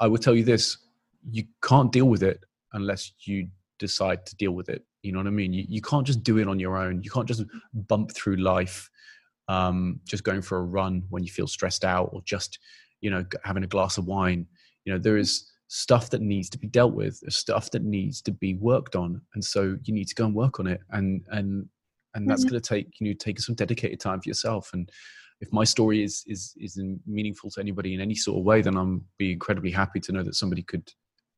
I will tell you this: you can't deal with it unless you decide to deal with it. You know what I mean? You, you can't just do it on your own. You can't just bump through life, um, just going for a run when you feel stressed out, or just you know having a glass of wine. You know there is stuff that needs to be dealt with, there's stuff that needs to be worked on, and so you need to go and work on it. And and and that's mm-hmm. going to take you know take some dedicated time for yourself. And if my story is is is meaningful to anybody in any sort of way, then I'm be incredibly happy to know that somebody could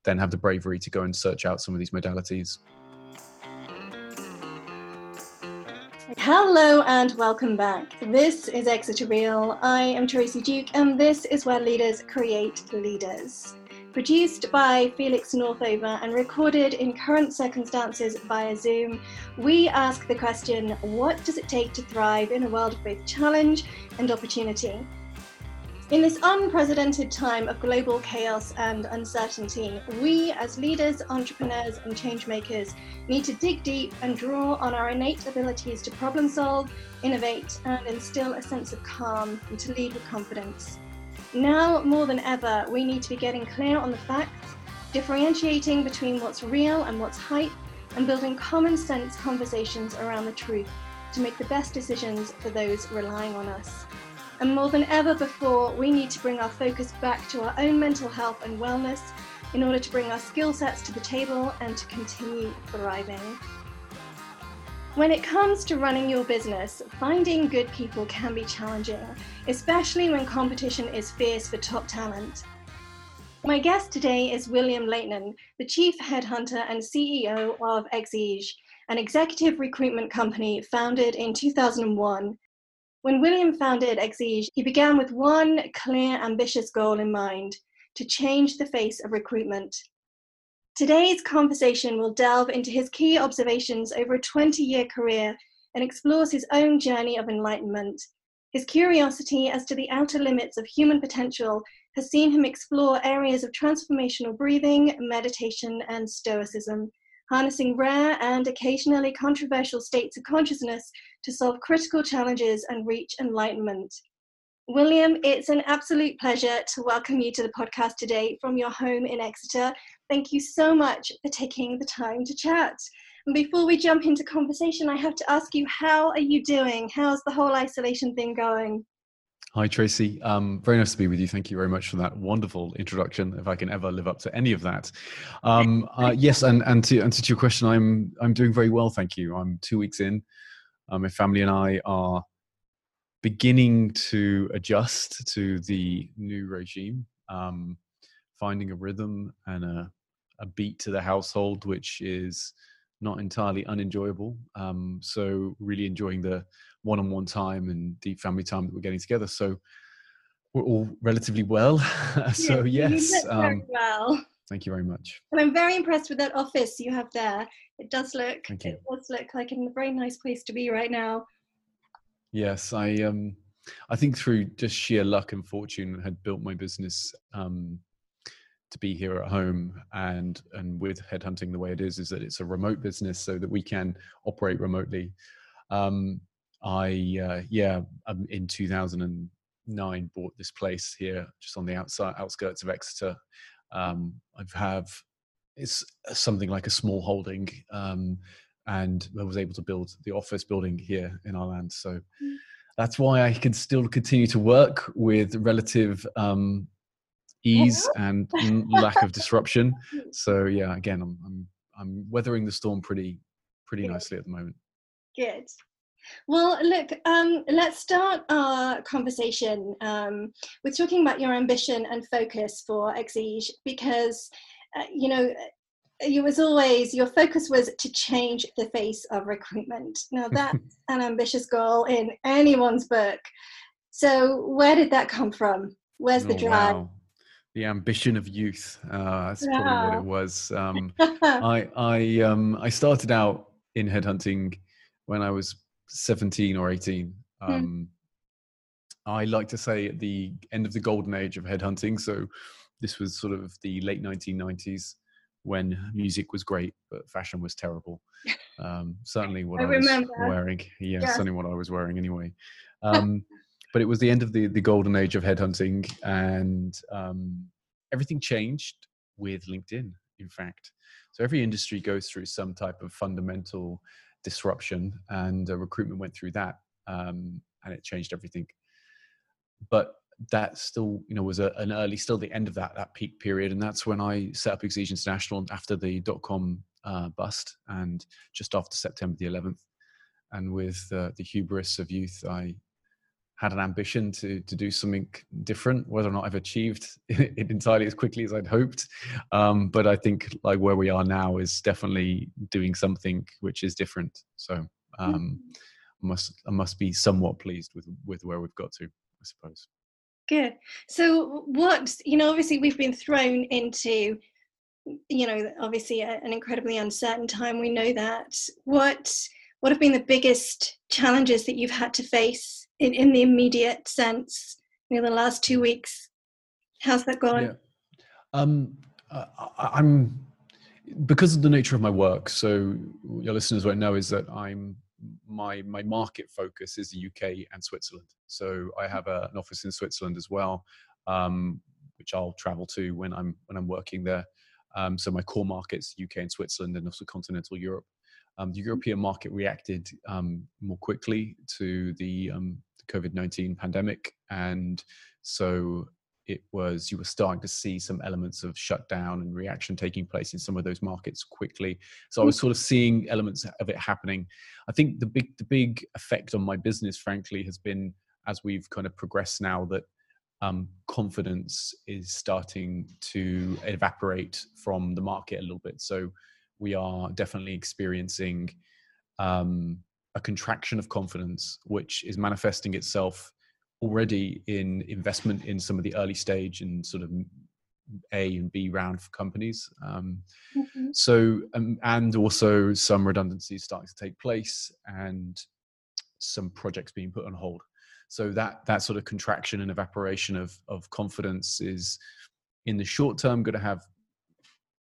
then have the bravery to go and search out some of these modalities. Hello and welcome back. This is Exeter Real. I am Tracy Duke, and this is where leaders create leaders. Produced by Felix Northover and recorded in current circumstances via Zoom, we ask the question what does it take to thrive in a world of both challenge and opportunity? In this unprecedented time of global chaos and uncertainty, we as leaders, entrepreneurs, and changemakers need to dig deep and draw on our innate abilities to problem solve, innovate, and instill a sense of calm and to lead with confidence. Now more than ever, we need to be getting clear on the facts, differentiating between what's real and what's hype, and building common sense conversations around the truth to make the best decisions for those relying on us. And more than ever before, we need to bring our focus back to our own mental health and wellness in order to bring our skill sets to the table and to continue thriving. When it comes to running your business, finding good people can be challenging, especially when competition is fierce for top talent. My guest today is William Leighton, the chief headhunter and CEO of Exige, an executive recruitment company founded in 2001 when William founded Exige, he began with one clear, ambitious goal in mind to change the face of recruitment. Today's conversation will delve into his key observations over a 20 year career and explores his own journey of enlightenment. His curiosity as to the outer limits of human potential has seen him explore areas of transformational breathing, meditation, and stoicism, harnessing rare and occasionally controversial states of consciousness to solve critical challenges and reach enlightenment. William, it's an absolute pleasure to welcome you to the podcast today from your home in Exeter. Thank you so much for taking the time to chat. And before we jump into conversation, I have to ask you, how are you doing? How's the whole isolation thing going? Hi, Tracy. Um, very nice to be with you. Thank you very much for that wonderful introduction. If I can ever live up to any of that, um, uh, yes. And and to answer to your question, I'm I'm doing very well. Thank you. I'm two weeks in. Uh, my family and I are beginning to adjust to the new regime, um, finding a rhythm and a, a beat to the household, which is not entirely unenjoyable. Um, so really enjoying the one-on-one time and deep family time that we're getting together. So we're all relatively well. so yes, um, well. Thank you very much. And I'm very impressed with that office you have there. It does look it does look like a very nice place to be right now. Yes, I um I think through just sheer luck and fortune had built my business um to be here at home and and with headhunting the way it is is that it's a remote business so that we can operate remotely um I uh, yeah um, in 2009 bought this place here just on the outside outskirts of Exeter. Um, I have have it's something like a small holding, um, and I was able to build the office building here in our land. So mm. that's why I can still continue to work with relative um, ease and lack of disruption. So yeah, again, I'm I'm I'm weathering the storm pretty pretty nicely at the moment. Good. Well, look, um, let's start our conversation um, with talking about your ambition and focus for Exige because, uh, you know, you was always your focus was to change the face of recruitment. Now that's an ambitious goal in anyone's book. So where did that come from? Where's the oh, drive? Wow. The ambition of youth. Uh, that's yeah. probably what it was. Um, I I um, I started out in headhunting when I was 17 or 18. Hmm. Um, I like to say at the end of the golden age of headhunting. So this was sort of the late 1990s when music was great, but fashion was terrible. Um, certainly what I, I was wearing. Yeah, yeah, certainly what I was wearing anyway. Um, but it was the end of the, the golden age of headhunting. And um, everything changed with LinkedIn. In fact, so every industry goes through some type of fundamental disruption, and uh, recruitment went through that, um, and it changed everything. But that still, you know, was a, an early, still the end of that that peak period, and that's when I set up Exige International after the dot com uh, bust, and just after September the 11th, and with uh, the hubris of youth, I had an ambition to to do something different. Whether or not I've achieved it entirely as quickly as I'd hoped, um, but I think like where we are now is definitely doing something which is different. So um, I must I must be somewhat pleased with with where we've got to, I suppose. Good. So what you know, obviously we've been thrown into you know obviously an incredibly uncertain time. We know that. What what have been the biggest challenges that you've had to face in, in the immediate sense in the last two weeks how's that going yeah. um, I, i'm because of the nature of my work so your listeners won't know is that i'm my my market focus is the uk and switzerland. So i have a, an office in switzerland as well um, which i'll travel to when i'm when i'm working there. Um, so my core markets uk and switzerland and also continental europe. Um, the European market reacted um, more quickly to the, um, the COVID 19 pandemic. And so it was, you were starting to see some elements of shutdown and reaction taking place in some of those markets quickly. So I was sort of seeing elements of it happening. I think the big, the big effect on my business, frankly, has been as we've kind of progressed now that um, confidence is starting to evaporate from the market a little bit. So we are definitely experiencing um, a contraction of confidence, which is manifesting itself already in investment in some of the early stage and sort of A and B round for companies. Um, mm-hmm. So, um, and also some redundancies starting to take place and some projects being put on hold. So that that sort of contraction and evaporation of of confidence is in the short term going to have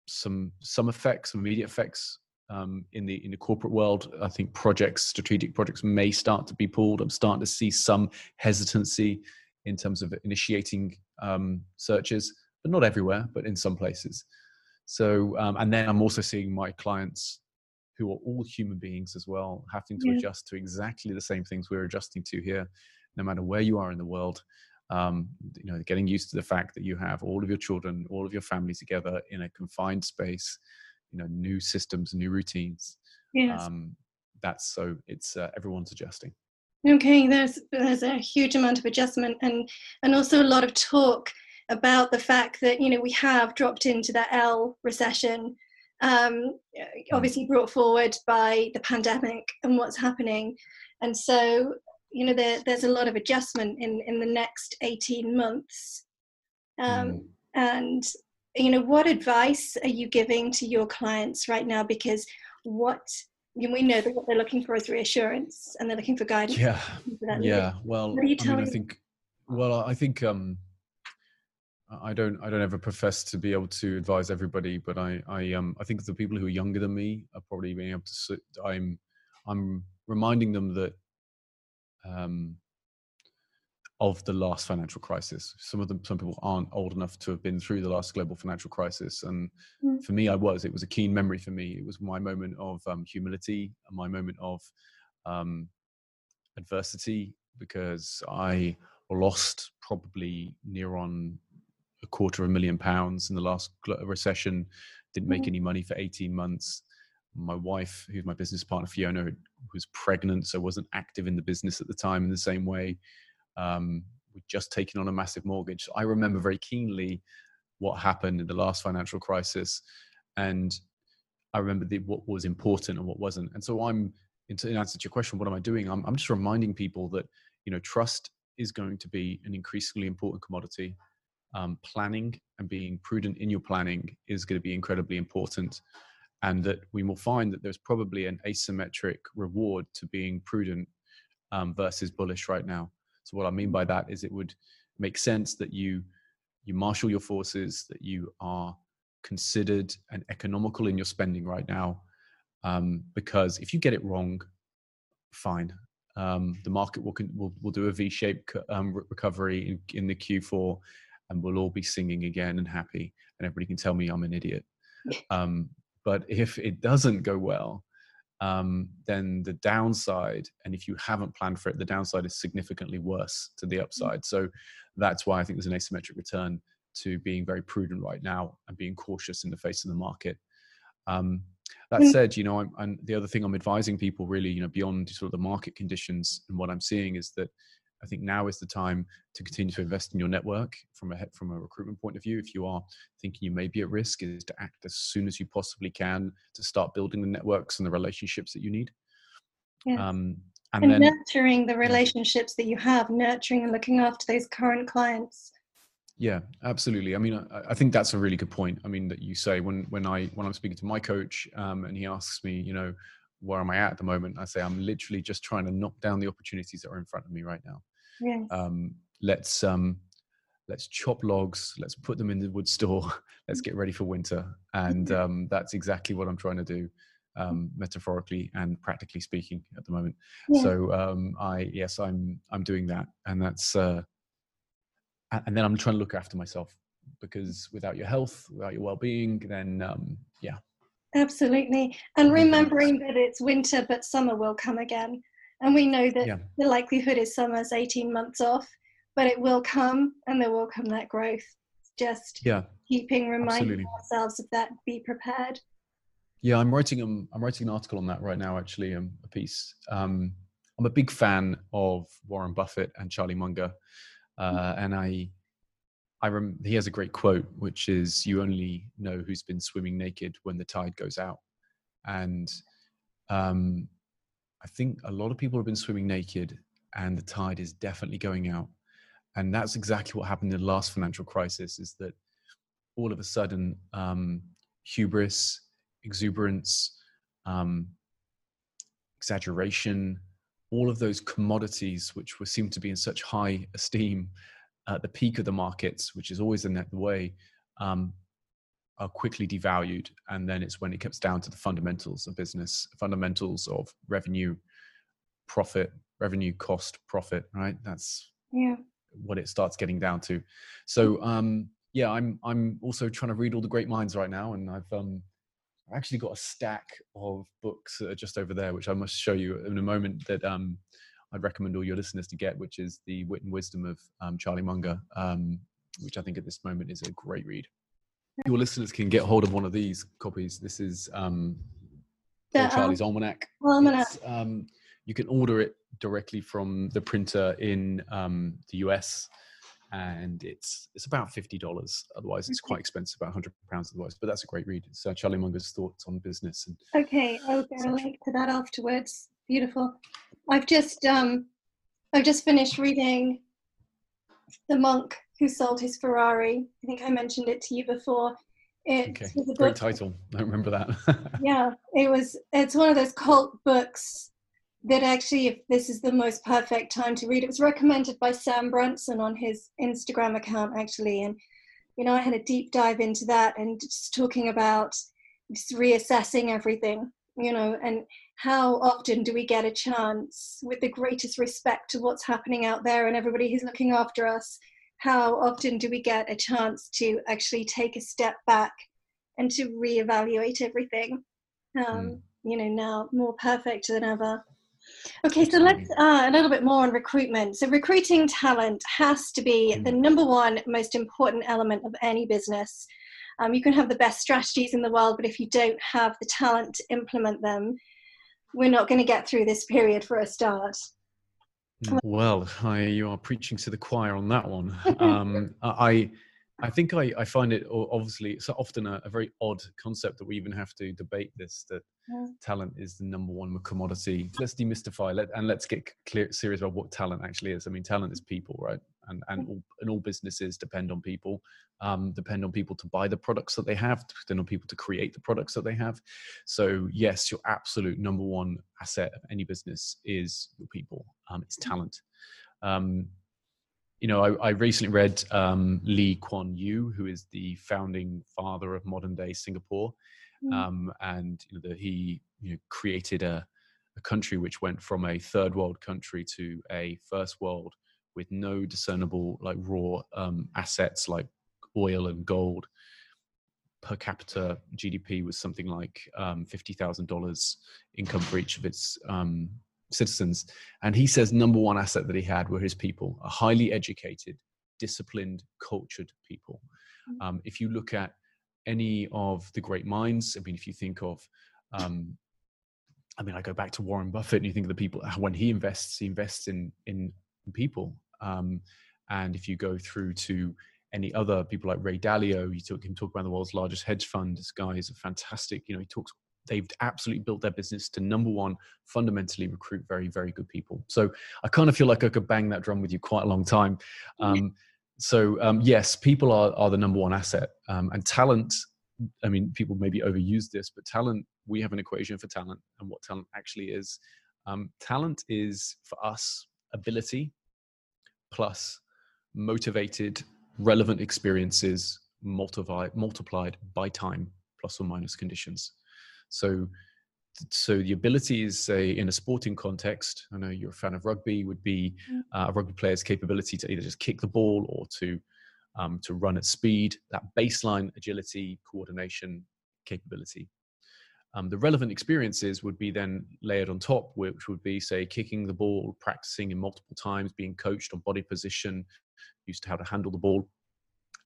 some some effects, some immediate effects um, in the in the corporate world. I think projects, strategic projects, may start to be pulled. I'm starting to see some hesitancy in terms of initiating um, searches, but not everywhere, but in some places. So, um, and then I'm also seeing my clients, who are all human beings as well, having to yeah. adjust to exactly the same things we're adjusting to here, no matter where you are in the world um, you know getting used to the fact that you have all of your children all of your family together in a confined space you know new systems new routines yes. Um, that's so it's uh, everyone's adjusting okay there's there's a huge amount of adjustment and and also a lot of talk about the fact that you know we have dropped into that l recession um, mm. obviously brought forward by the pandemic and what's happening and so you know there, there's a lot of adjustment in in the next 18 months um, mm. and you know what advice are you giving to your clients right now? Because what we know that what they're looking for is reassurance and they're looking for guidance. Yeah. Yeah. well I, mean, I think well i think um i don't i don't ever profess to be able to advise everybody but i i um i think the people who are younger than me are probably being able to sit, i'm i'm reminding them that um, of the last financial crisis. Some of them, some people aren't old enough to have been through the last global financial crisis, and mm. for me, I was. It was a keen memory for me. It was my moment of um, humility, my moment of um, adversity, because I lost probably near on a quarter of a million pounds in the last recession. Didn't make mm. any money for 18 months my wife, who's my business partner, Fiona, was pregnant, so wasn't active in the business at the time in the same way. Um, we'd just taken on a massive mortgage. I remember very keenly what happened in the last financial crisis, and I remember the, what was important and what wasn't. And so I'm, in answer to your question, what am I doing? I'm, I'm just reminding people that you know trust is going to be an increasingly important commodity. Um, planning and being prudent in your planning is going to be incredibly important and that we will find that there's probably an asymmetric reward to being prudent um, versus bullish right now. So what I mean by that is it would make sense that you you marshal your forces, that you are considered and economical in your spending right now, um, because if you get it wrong, fine. Um, the market will, will will do a V-shaped um, recovery in, in the Q4, and we'll all be singing again and happy, and everybody can tell me I'm an idiot. Um, but if it doesn't go well, um, then the downside, and if you haven't planned for it, the downside is significantly worse to the upside. So that's why I think there's an asymmetric return to being very prudent right now and being cautious in the face of the market. Um, that mm. said, you know, I'm, and the other thing I'm advising people really, you know, beyond sort of the market conditions and what I'm seeing is that I think now is the time to continue to invest in your network from a from a recruitment point of view. If you are thinking you may be at risk, is to act as soon as you possibly can to start building the networks and the relationships that you need. Yeah. Um, and, and then, nurturing the relationships that you have, nurturing and looking after those current clients. Yeah, absolutely. I mean, I, I, think that's a really good point. I mean, that you say when when I when I'm speaking to my coach um, and he asks me, you know, where am I at at the moment? I say I'm literally just trying to knock down the opportunities that are in front of me right now. Yes. Um, let's um, let's chop logs. Let's put them in the wood store. let's get ready for winter, and mm-hmm. um, that's exactly what I'm trying to do, um, metaphorically and practically speaking, at the moment. Yeah. So um, I yes, I'm I'm doing that, and that's uh, and then I'm trying to look after myself because without your health, without your well-being, then um, yeah. Absolutely, and remembering that it's winter, but summer will come again. And we know that yeah. the likelihood is summer's 18 months off, but it will come and there will come that growth. Just yeah. keeping reminding Absolutely. ourselves of that, be prepared. Yeah, I'm writing um, I'm writing an article on that right now, actually, um, a piece. Um, I'm a big fan of Warren Buffett and Charlie Munger, uh, and I, I rem- he has a great quote, which is, "You only know who's been swimming naked when the tide goes out," and um, I think a lot of people have been swimming naked and the tide is definitely going out. And that's exactly what happened in the last financial crisis is that all of a sudden, um, hubris, exuberance, um, exaggeration, all of those commodities which were seemed to be in such high esteem at the peak of the markets, which is always the net the way, um, are quickly devalued and then it's when it comes down to the fundamentals of business fundamentals of revenue profit revenue cost profit right? That's yeah. what it starts getting down to. So um yeah i'm i'm also trying to read all the great minds right now and i've um actually got a stack of books that are just over there which i must show you in a moment that um i'd recommend all your listeners to get which is the wit and wisdom of um, charlie munger um which i think at this moment is a great read your listeners can get hold of one of these copies. This is um, the, Charlie's um, Almanac. Almanac. Um, you can order it directly from the printer in um, the US, and it's it's about fifty dollars. Otherwise, it's quite expensive, about hundred pounds otherwise. But that's a great read. It's uh, Charlie Munger's thoughts on business. And okay, I'll get a link to that afterwards. Beautiful. I've just um, I've just finished reading The Monk who sold his Ferrari. I think I mentioned it to you before. It okay. Great title. I remember that. yeah, it was. It's one of those cult books that actually, if this is the most perfect time to read, it was recommended by Sam Brunson on his Instagram account actually, and you know I had a deep dive into that and just talking about just reassessing everything, you know, and how often do we get a chance with the greatest respect to what's happening out there and everybody who's looking after us how often do we get a chance to actually take a step back and to reevaluate everything? Um, mm. You know, now more perfect than ever. Okay, so let's uh, a little bit more on recruitment. So, recruiting talent has to be mm. the number one most important element of any business. Um, you can have the best strategies in the world, but if you don't have the talent to implement them, we're not going to get through this period for a start. Mm, well, I, you are preaching to the choir on that one. Um, I, I think I, I find it obviously it's often a, a, very odd concept that we even have to debate this that yeah. talent is the number one commodity. Let's demystify let, and let's get clear serious about what talent actually is. I mean, talent is people, right? And and all, and all businesses depend on people, um, depend on people to buy the products that they have, depend on people to create the products that they have. So yes, your absolute number one asset of any business is your people. Um, it's talent. Um, you know, I, I recently read um, Lee Kuan Yew, who is the founding father of modern day Singapore, mm. um, and you know, the, he you know, created a, a country which went from a third world country to a first world with no discernible like raw um, assets like oil and gold per capita gdp was something like um, $50000 income for each of its um, citizens and he says number one asset that he had were his people a highly educated disciplined cultured people mm. um, if you look at any of the great minds i mean if you think of um, I mean, I go back to Warren Buffett, and you think of the people when he invests, he invests in in people. Um, and if you go through to any other people like Ray Dalio, you talk him talk about the world's largest hedge fund. This guy is a fantastic. You know, he talks. They've absolutely built their business to number one, fundamentally recruit very, very good people. So I kind of feel like I could bang that drum with you quite a long time. Um, so um, yes, people are are the number one asset, um, and talent. I mean, people maybe overuse this, but talent. We have an equation for talent, and what talent actually is. Um, talent is for us ability plus motivated, relevant experiences multiplied, multiplied by time plus or minus conditions. So, so the ability is say in a sporting context. I know you're a fan of rugby. Would be mm. uh, a rugby player's capability to either just kick the ball or to um, to run at speed. That baseline agility, coordination capability. Um, the relevant experiences would be then layered on top, which would be, say, kicking the ball, practicing in multiple times, being coached on body position, used to how to handle the ball.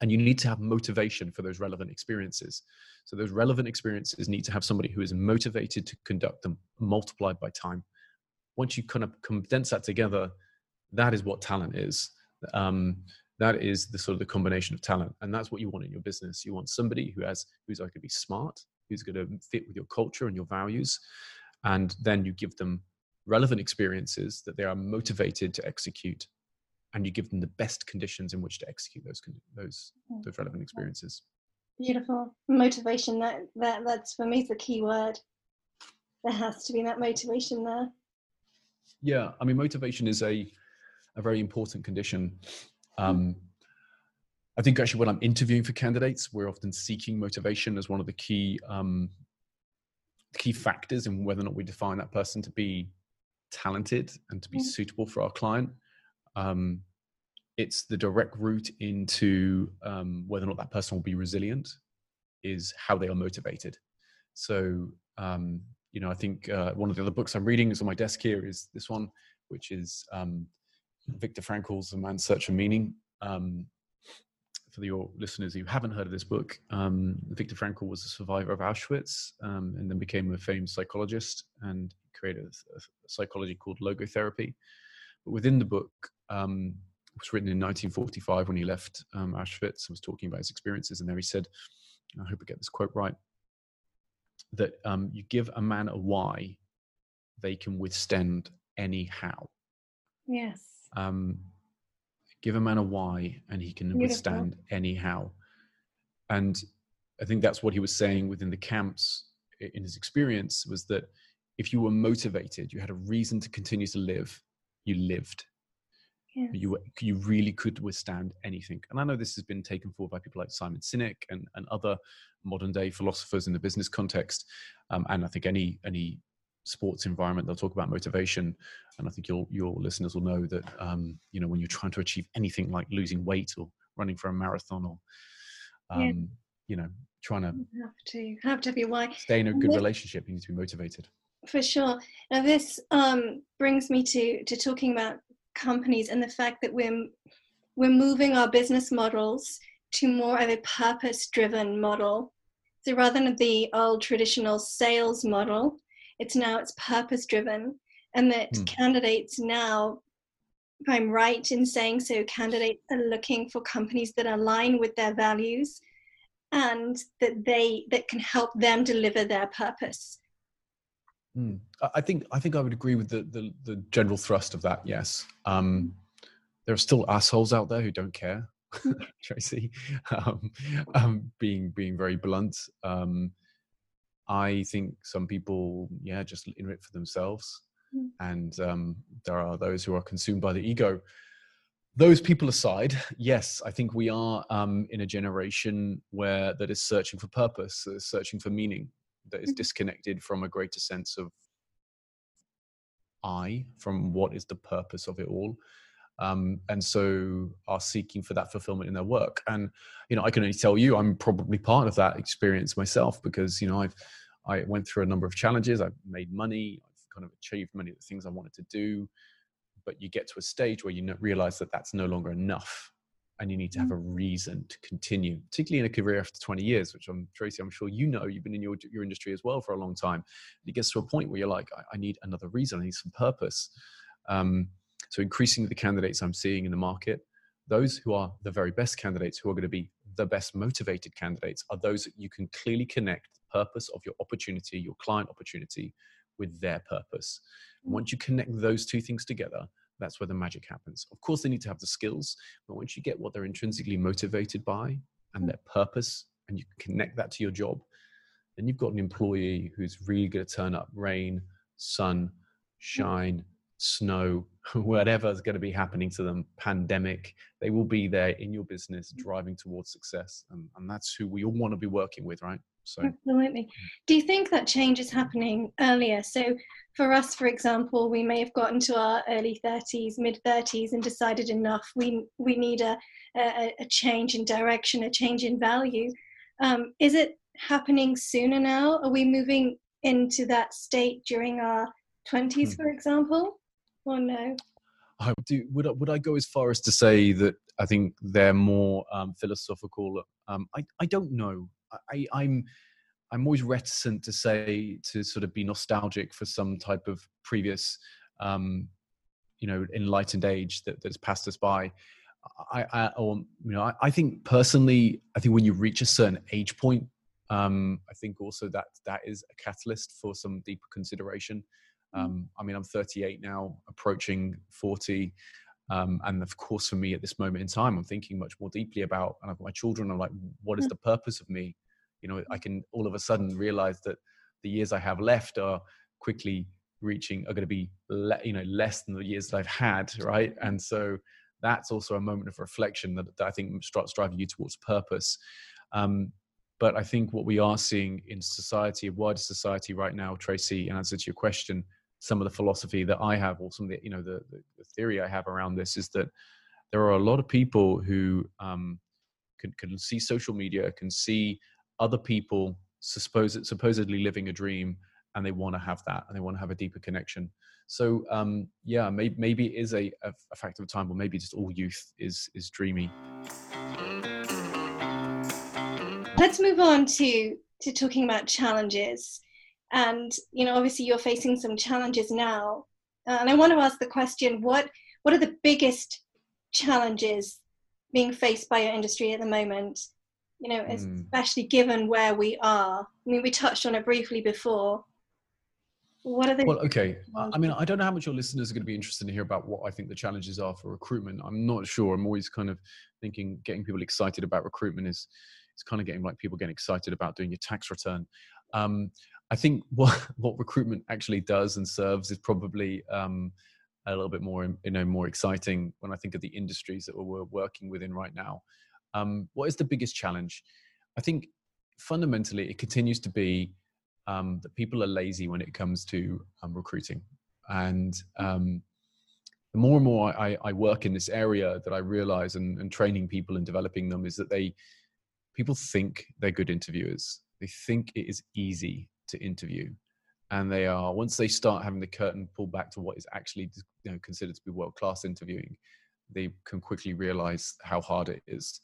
And you need to have motivation for those relevant experiences. So those relevant experiences need to have somebody who is motivated to conduct them multiplied by time. Once you kind of condense that together, that is what talent is. Um, that is the sort of the combination of talent, and that's what you want in your business. You want somebody who has who's going to be smart, who's going to fit with your culture and your values. And then you give them relevant experiences that they are motivated to execute and you give them the best conditions in which to execute those those mm. those relevant experiences. Beautiful. Motivation that that that's for me the key word. There has to be that motivation there. Yeah i mean motivation is a a very important condition. Um, I think actually when I'm interviewing for candidates, we're often seeking motivation as one of the key um, key factors in whether or not we define that person to be talented and to be mm. suitable for our client. Um, it's the direct route into um, whether or not that person will be resilient is how they are motivated. So, um, you know, I think uh, one of the other books I'm reading is on my desk here is this one, which is um, Viktor Frankl's The Man's Search for Meaning. Um, for your listeners who haven't heard of this book, um, Viktor Frankl was a survivor of Auschwitz um, and then became a famed psychologist and created a, a psychology called logotherapy. But within the book, um, it was written in 1945 when he left um, Auschwitz and was talking about his experiences. And there he said, I hope I get this quote right, that um, you give a man a why, they can withstand any how. Yes. Um, give a man a why and he can Beautiful. withstand any how and i think that's what he was saying within the camps in his experience was that if you were motivated you had a reason to continue to live you lived. You you really could withstand anything. And i know this has been taken forward by people like simon sinek and, and other modern day philosophers in the business context um, and i think any any sports environment they'll talk about motivation. And i think your your listeners will know that um, you know when you're trying to achieve anything like losing weight or running for a marathon or um, yeah. you know trying to have to have to be why stay in a good relationship you need to be motivated. For sure. Now this um, brings me to to talking about companies and the fact that we're we're moving our business models to more of a purpose driven model so rather than the old traditional sales model it's now it's purpose driven and that mm. candidates now if i'm right in saying so candidates are looking for companies that align with their values and that they that can help them deliver their purpose. Mm. i think i think i would agree with the the, the general thrust of that yes. Um, there are still assholes out there who don't care tracy. Um, um, being being very blunt. Um, I think some people, yeah, just in it for themselves. Mm. And um, there are those who are consumed by the ego. Those people aside, yes, I think we are um, in a generation where that is searching for purpose, that is searching for meaning, that is mm. disconnected from a greater sense of I, from what is the purpose of it all. Um, and so are seeking for that fulfillment in their work. And you know, I can only tell you, I'm probably part of that experience myself because you know I've I went through a number of challenges. I've made money. I've kind of achieved many of the things I wanted to do. But you get to a stage where you realize that that's no longer enough, and you need to have a mm. reason to continue, particularly in a career after 20 years, which I'm Tracy, I'm sure you know. You've been in your your industry as well for a long time. It gets to a point where you're like, I, I need another reason. I need some purpose. Um, so increasingly, the candidates I'm seeing in the market, those who are the very best candidates, who are going to be the best motivated candidates, are those that you can clearly connect the purpose of your opportunity, your client opportunity, with their purpose. And once mm. you connect those two things together, that's where the magic happens. Of course, they need to have the skills, but once you get what they're intrinsically motivated by and their purpose, and you connect that to your job, then you've got an employee who's really going to turn up rain, sun, mm. shine, snow, whatever is going to be happening to them, pandemic, they will be there in your business driving towards success. And, and that's who we all want to be working with, right? So absolutely. Do you think that change is happening earlier? So for us, for example, we may have gotten to our early 30s, mid 30s, and decided enough. We we need a a, a change in direction, a change in value. Um, is it happening sooner now? Are we moving into that state during our 20s, hmm. for example? Or no? I do. Would I, would I go as far as to say that I think they're more um, philosophical? Um, I I don't know. I, I'm I'm always reticent to say to sort of be nostalgic for some type of previous, um, you know, enlightened age that that's passed us by. I, I or you know, I, I, think personally, I think when you reach a certain age point, um, I think also that that is a catalyst for some deeper consideration. Mm. Um, I mean, I'm 38 now, approaching 40. Um, and of course, for me at this moment in time, I'm thinking much more deeply about, and I've got my children. I'm like, what is mm. the purpose of me? you know i can all of a sudden realize that the years i have left are quickly reaching are going to be le- you know less than the years that i've had right and so that's also a moment of reflection that, that i think starts driving you towards purpose um, but i think what we are seeing in society a wider society right now tracy in answer to your question some of the philosophy that i have or some of the you know the, the, the theory i have around this is that there are a lot of people who um, can, can see social media can see other people suppose, supposedly living a dream and they want to have that and they want to have a deeper connection. So um, yeah maybe, maybe it is a, a, a factor of time or maybe just all youth is is dreamy. Let's move on to to talking about challenges and you know obviously you're facing some challenges now and i want to ask the question what what are the biggest challenges being faced by your industry at the moment you know, mm. especially given where we are. I mean, we touched on it briefly before. What are the well? Okay, I mean, I don't know how much your listeners are going to be interested to hear about what I think the challenges are for recruitment. I'm not sure. I'm always kind of thinking getting people excited about recruitment is it's kind of getting like people getting excited about doing your tax return. Um, I think what what recruitment actually does and serves is probably um, a little bit more you know more exciting when I think of the industries that we're working within right now. Um, what is the biggest challenge? I think fundamentally it continues to be um, that people are lazy when it comes to um, recruiting. And um, the more and more I, I, work in this area that I realize and, and training people and developing them is that they people think they're good interviewers. They think it is easy to interview. And they are once they start having the curtain pulled back to what is actually you know, considered to be world class interviewing, they can quickly realize how hard it is.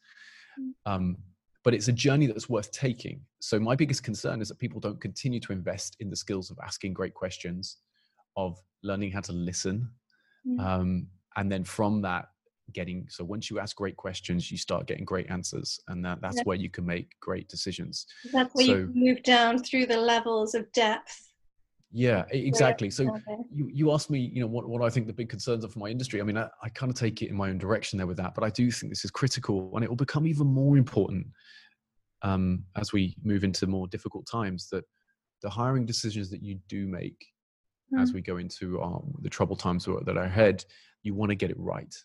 Mm. Um, but it's a journey that's worth taking. So my biggest concern is that people don't continue to invest in the skills of asking great questions, of learning how to listen, um, and then from that getting so once you ask great questions you start getting great answers and that, that's where you can make great decisions that's where so, you move down through the levels of depth yeah, exactly. So you, you asked me, you know, what, what I think the big concerns are for my industry. I mean, I, I kind of take it in my own direction there with that, but I do think this is critical and it will become even more important um, as we move into more difficult times that the hiring decisions that you do make mm. as we go into our, the troubled times that are ahead, you want to get it right.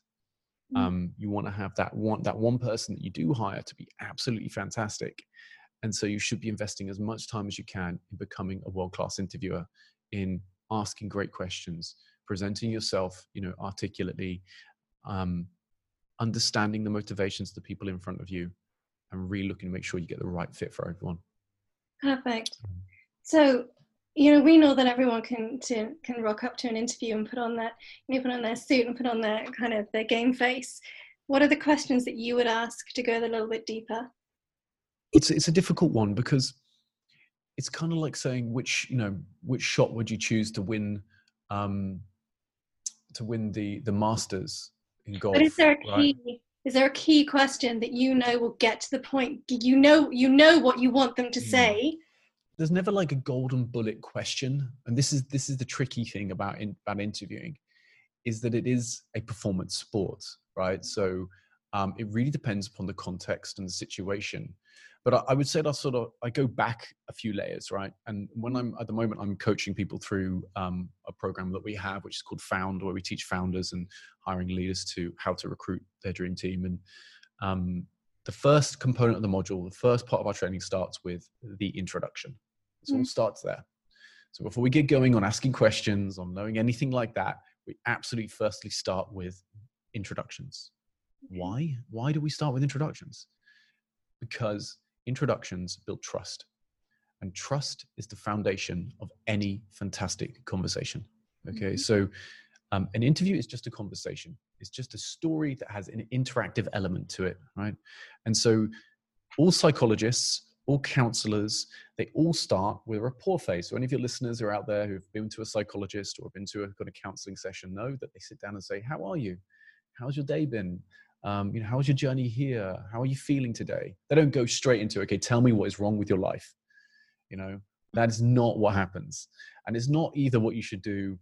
Mm. Um, you want to have that one, that one person that you do hire to be absolutely fantastic and so you should be investing as much time as you can in becoming a world class interviewer, in asking great questions, presenting yourself, you know, articulately, um, understanding the motivations of the people in front of you and really looking to make sure you get the right fit for everyone. Perfect. So, you know, we know that everyone can to, can rock up to an interview and put on that, you know, put on their suit and put on their kind of their game face. What are the questions that you would ask to go a little bit deeper? It's it's a difficult one because it's kind of like saying which you know which shot would you choose to win um, to win the the Masters in golf. But is there a key? Right? Is there a key question that you know will get to the point? You know, you know what you want them to hmm. say. There's never like a golden bullet question, and this is this is the tricky thing about in, about interviewing, is that it is a performance sport, right? So um, it really depends upon the context and the situation but I, I would say that sort of I go back a few layers, right? And when I'm at the moment, I'm coaching people through um, a program that we have, which is called Found, where we teach founders and hiring leaders to how to recruit their dream team. And um, the first component of the module, the first part of our training starts with the introduction. It all mm. starts there. So before we get going on asking questions, on knowing anything like that, we absolutely firstly start with introductions. Why? Why do we start with introductions? Because introductions build trust. And trust is the foundation of any fantastic conversation. Okay, mm-hmm. so um, an interview is just a conversation, it's just a story that has an interactive element to it, right? And so all psychologists, all counselors, they all start with a rapport phase. So any of your listeners are out there who've been to a psychologist or been to a kind of counseling session know that they sit down and say, How are you? How's your day been? um, you know, how was your journey here? How are you feeling today? They don't go straight into, okay, tell me what is wrong with your life. You know, that is not what happens. And it's not either what you should do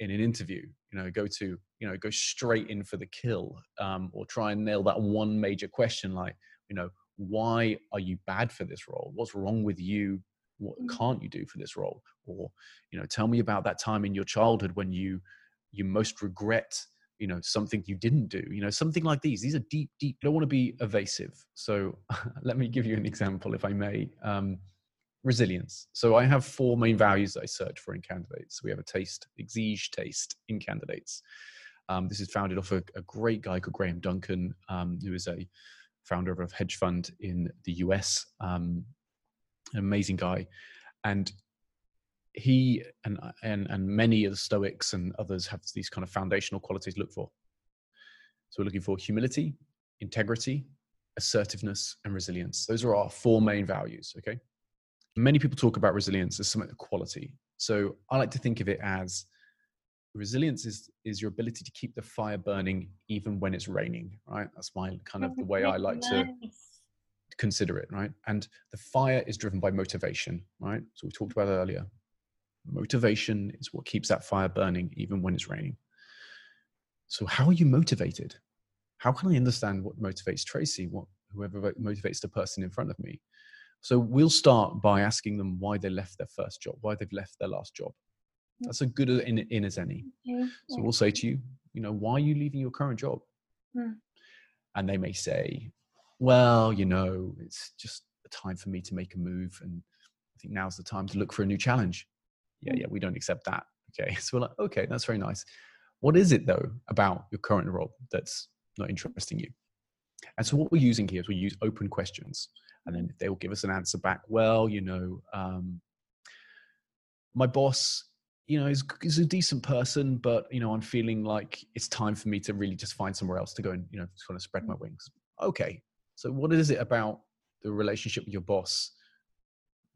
in an interview, you know, go to, you know, go straight in for the kill um, or try and nail that one major question like, you know, why are you bad for this role? What's wrong with you? What mm. can't you do for this role? Or, you know, tell me about that time in your childhood when you, you most regret you know something you didn't do you know something like these these are deep deep don't want to be evasive so let me give you an example if i may um, resilience so i have four main values that i search for in candidates we have a taste exige taste in candidates um, this is founded off a, a, great guy called graham duncan um, who is a founder of a hedge fund in the us um, an amazing guy. And he and, and and many of the stoics and others have these kind of foundational qualities to look for. So we're looking for humility integrity assertiveness and resilience. Those are our four main values okay? Many people talk about resilience as something quality. So i like to think of it as resilience is is your ability to keep the fire burning even when it's raining right that's my kind of the way i like nice. to consider it right and the fire is driven by motivation right so we talked about earlier Motivation is what keeps that fire burning even when it's raining. So, how are you motivated? How can I understand what motivates Tracy, what whoever motivates the person in front of me? So, we'll start by asking them why they left their first job, why they've left their last job. That's as good in, in as any. Okay. So, we'll say to you, you know, why are you leaving your current job? Hmm. And they may say, well, you know, it's just a time for me to make a move. And I think now's the time to look for a new challenge yeah, yeah, we don't accept that. Okay. So we're like, okay, that's very nice. What is it though about your current role that's not interesting you? And so what we're using here is we use open questions. And then they will give us an answer back, well, you know, um, my boss, you know, is, is a decent person, but, you know, I'm feeling like it's time for me to really just find somewhere else to go and, you know, sort of spread my wings. Okay. So what is it about the relationship with your boss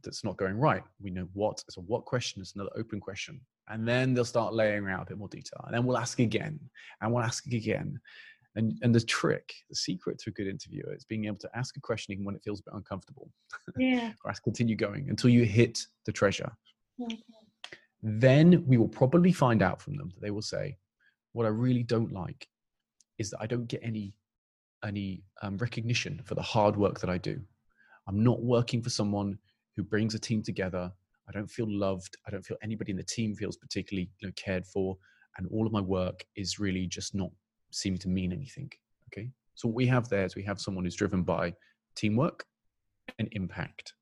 that's not going right. We know what. So what question is another open question. And then they'll start laying out a bit more detail. And then we'll ask again. And we'll ask again. And and the trick, the secret to a good interviewer is being able to ask a question even when it feels a bit uncomfortable. Yeah. or ask continue going until you hit the treasure. Okay. Then we will probably find out from them that they will say, What I really don't like is that I don't get any any um, recognition for the hard work that I do. I'm not working for someone who brings a team together. I don't feel loved. I don't feel anybody in the team feels particularly you know, cared for. And all of my work is really just not seeming to mean anything. Okay. So what we have there is we have someone who's driven by teamwork and impact.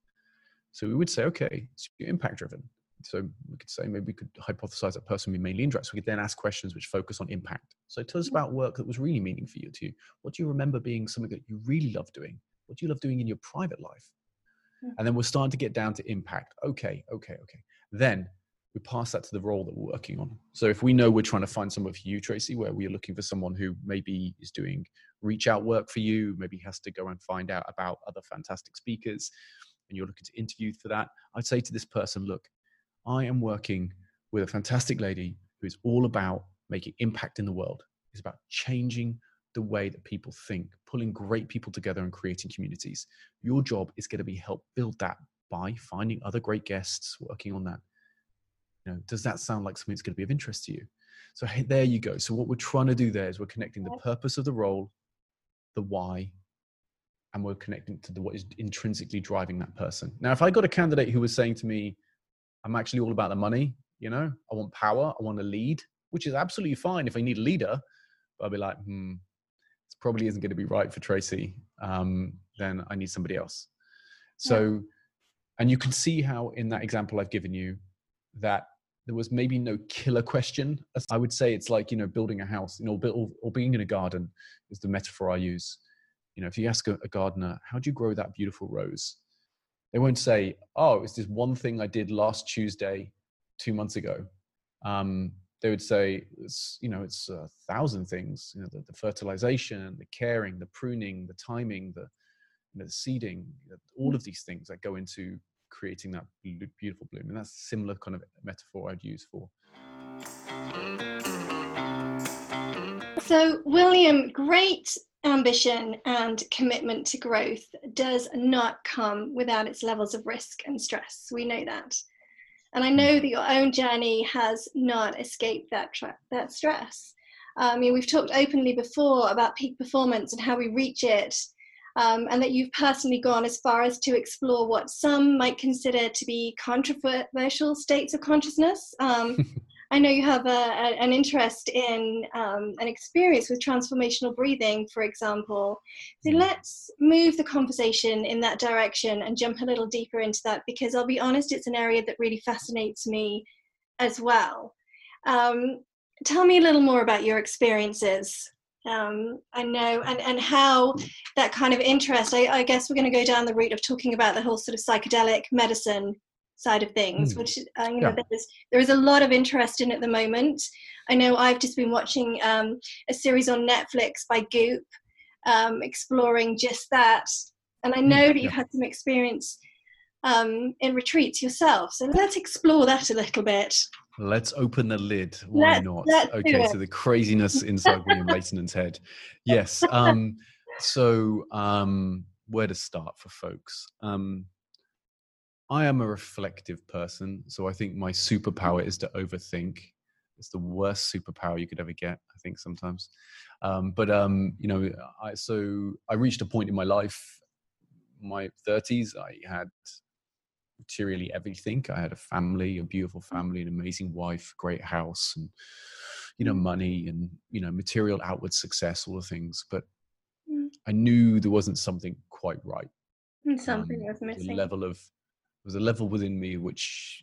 So we would say, okay, so you're impact driven. So we could say maybe we could hypothesize that person we mainly interest. We could then ask questions which focus on impact. So tell us mm. about work that was really meaningful to you. What do you remember being something that you really love doing? What do you love doing in your private life? Mm. And then we're starting to get down to impact. Okay, okay, okay. Then we pass that to the role that we're working on. So if we know we're trying to find someone for you, Tracy, where we're looking for someone who maybe is doing reach out work for you, maybe has to go and find out about other fantastic speakers, and you're looking to interview for that, I'd say to this person, look, I am working with a fantastic lady who is all about making impact in the world. It's about changing the way that people think, pulling great people together and creating communities. Your job is going to be help build that by finding other great guests working on that. You know does that sound like something that's going to be of interest to you? So hey, there you go. So what we're trying to do there is we're connecting the purpose of the role the why and we're connecting to the what is intrinsically driving that person. Now if i got a candidate who was saying to me i'm actually all about the money you know i want power i want to lead which is absolutely fine if i need a leader but i'll be like hmm this probably isn't going to be right for tracy um, then i need somebody else so yeah. and you can see how in that example i've given you that there was maybe no killer question. I would say it's like, you know, building a house, you know, or, or being in a garden is the metaphor I use. You know, if you ask a, a gardener, how do you grow that beautiful rose? They won't say, oh, it's this one thing I did last Tuesday, two months ago. Um, they would say, it's, you know, it's a thousand things, you know, the, the fertilization, the caring, the pruning, the timing, the, you know, the seeding, all of these things that go into creating that beautiful bloom. And that's a similar kind of metaphor I'd use for. So, William, great ambition and commitment to growth does not come without its levels of risk and stress. We know that. And I know mm. that your own journey has not escaped that, tra- that stress. Um, I mean, we've talked openly before about peak performance and how we reach it um, and that you've personally gone as far as to explore what some might consider to be controversial states of consciousness. Um, I know you have a, a, an interest in um, an experience with transformational breathing, for example. So hmm. let's move the conversation in that direction and jump a little deeper into that because I'll be honest, it's an area that really fascinates me as well. Um, tell me a little more about your experiences um, I know, and, and how that kind of interest, I, I guess we're going to go down the route of talking about the whole sort of psychedelic medicine side of things, mm. which uh, you know yeah. there's there is a lot of interest in at the moment. I know I've just been watching um, a series on Netflix by Goop, um, exploring just that, and I hmm, know that you've had some experience um, in retreats yourself. So let's explore that a little bit. Let's open the lid. Why let's, not? Let's okay, so the craziness inside William Leighton's head. Yes. Um, so um, where to start for folks? Um, I am a reflective person, so I think my superpower is to overthink. It's the worst superpower you could ever get, I think sometimes. Um, but um, you know, I, so I reached a point in my life, my 30s. I had materially everything. I had a family, a beautiful mm. family, an amazing wife, great house, and you know, money and you know, material outward success, all the things. But mm. I knew there wasn't something quite right. And something um, was missing. A level of was a level within me which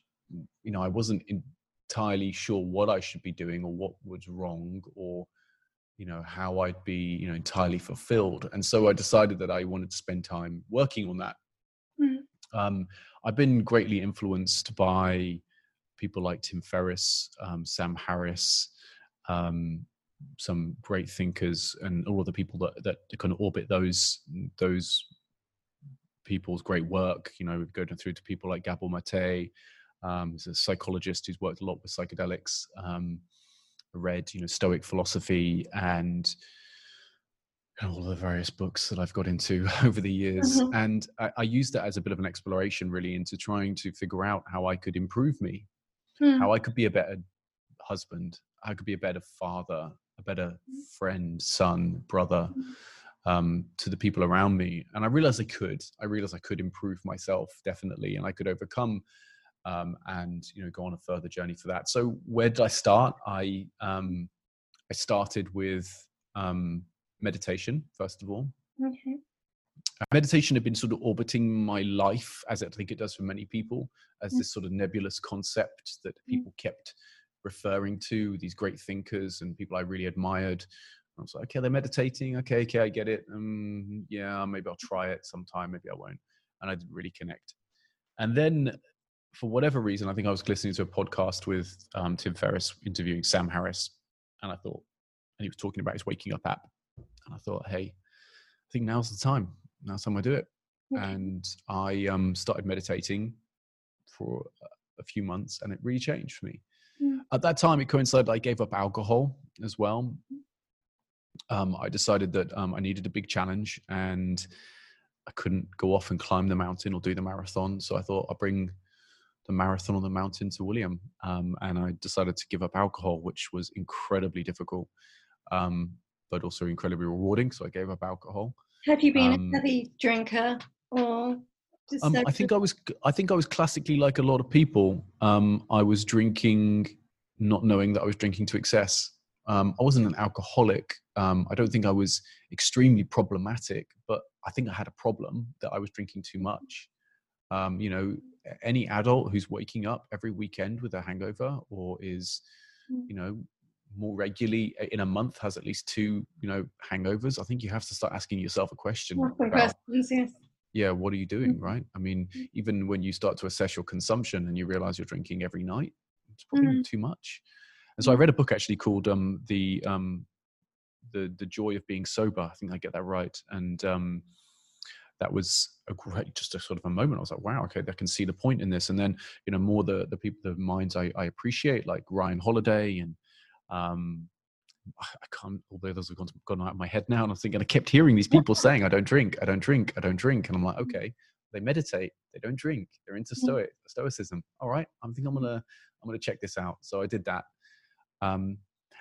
you know I wasn't entirely sure what I should be doing or what was wrong or you know how I'd be you know entirely fulfilled. And so I decided that I wanted to spend time working on that. Mm. Um, I've been greatly influenced by people like Tim Ferriss, um, Sam Harris, um, some great thinkers, and all of the people that that kind of orbit those those people's great work. You know, we've gone through to people like Gabor Mate, um, he's a psychologist who's worked a lot with psychedelics. Um, read, you know, Stoic philosophy and all the various books that I've got into over the years. Mm-hmm. And I, I, used that as a bit of an exploration, really, into trying to figure out how I could improve me, mm. how I could be a better husband, how I could be a better father, a better friend, son, brother. Mm-hmm. Um, to the people around me, and I realized I could. I realized I could improve myself definitely, and I could overcome um, and you know go on a further journey for that. So where did I start? I um, I started with um, meditation first of all. meditation had been sort of orbiting my life, as I think it does for many people, as Mm. this sort of nebulous concept that people kept referring to. These great thinkers and people I really admired. I was like, okay, they're meditating. Okay, okay, I get it. Um, yeah, maybe I'll try it sometime. Maybe I won't. And I didn't really connect. And then, for whatever reason, I think I was listening to a podcast with um, Tim Ferriss interviewing Sam Harris, and I thought, and he was talking about his waking up app, and I thought, hey, I think now's the time. Now's the time I do it. Okay. And I um, started meditating for a- few months, and it really changed for me. Mm. At that time, it coincided I gave up alcohol as well. Um, I decided that um, I needed a big challenge, and I couldn't go off and climb the mountain or do the marathon. So I thought I'll bring the marathon on the mountain to William, um, and I decided to give up alcohol, which was incredibly difficult, um, but also incredibly rewarding. So I gave up alcohol. Have you been Um, a heavy drinker or Um, I think I was. I think I was classically like a lot of people. Um, I was drinking, not knowing that I was drinking to excess. Um, I wasn't an alcoholic. Um, I don't think I was extremely problematic, but I think I had a problem that I was drinking too much. Um, you know, any adult who's waking up every weekend with a hangover, or is, Mm. you know, more regularly uh, in a month has at least two, you know, hangovers. I think you have to start asking yourself a question about yeah what are you doing Mhm. right i mean Mm. even when you start to assess your consumption and you realize you're drinking every night it's probably Mhm. too much and so i Mm. read a book actually called um the um the the joy of being sober i think i get that right and um that was a great just a sort of a moment i was like wow okay i can see the point in this and then you know more the the people the minds i, I appreciate like ryan holiday and um I can't, although those have gone, gone out of my head now. And I'm thinking, I kept hearing these people saying, I don't drink, I don't drink, I don't drink. And I'm like, okay, they meditate, they don't drink, they're into Mm. stoic, stoicism. All right, I think I'm gonna, I'm gonna check this out. So I did that. Um,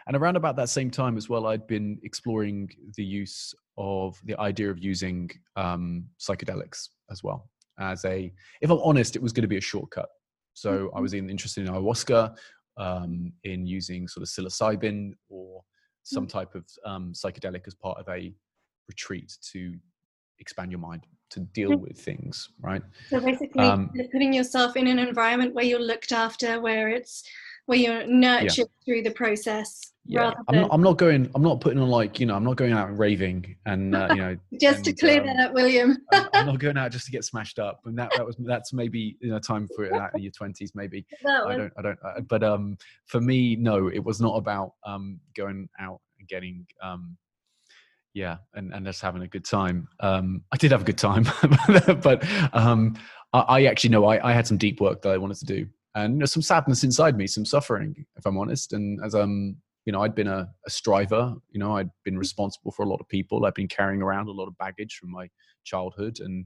and around about that same time as well, I'd been exploring the use of the idea of using um, psychedelics as well as a, if I'm honest, it was going to be a shortcut. So I was in, interested in ayahuasca, um, in using sort of psilocybin or some type of um, psychedelic as part of a retreat to expand your mind to deal Mm. with things, right? So basically, Um, putting yourself in an environment where you're looked after, where it's where you're nurtured through the process, Yeah, I'm not, I'm not going. I'm not putting on like you know. I'm not going out and raving and uh, you know. just to clear um, that up, William. I'm, I'm not going out just to get smashed up, and that that was that's maybe you know time for that in your twenties maybe. that I don't I don't. Uh, but um, for me, no, it was not about um going out and getting um. Yeah, and, and just having a good time. Um, I did have a good time, but um, I, I actually know I, I had some deep work that I wanted to do, and you know, some sadness inside me, some suffering, if I'm honest. And as um, you know, I'd been a, a striver. You know, I'd been responsible for a lot of people. I'd been carrying around a lot of baggage from my childhood, and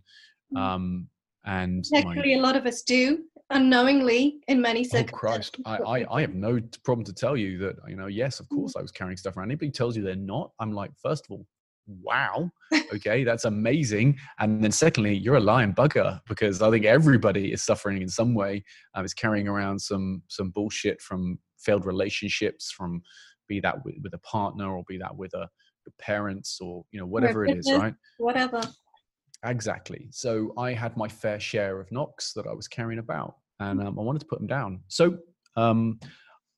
Mm. um, and my, actually a lot of us do unknowingly in many Oh circumstances. Christ! I, I I have no problem to tell you that you know. Yes, of Mm. course, I was carrying stuff around. Anybody tells you they're not, I'm like, first of all, wow, okay, that's amazing. And then secondly, you're a lying bugger because I think everybody is suffering in some way. Um, is carrying around some some bullshit from failed relationships, from be that with, with a partner or be that with a parents or you know whatever it is, right? Whatever. Exactly. So I had my fair share of knocks that I was carrying about, and um, I wanted to put them down. So um,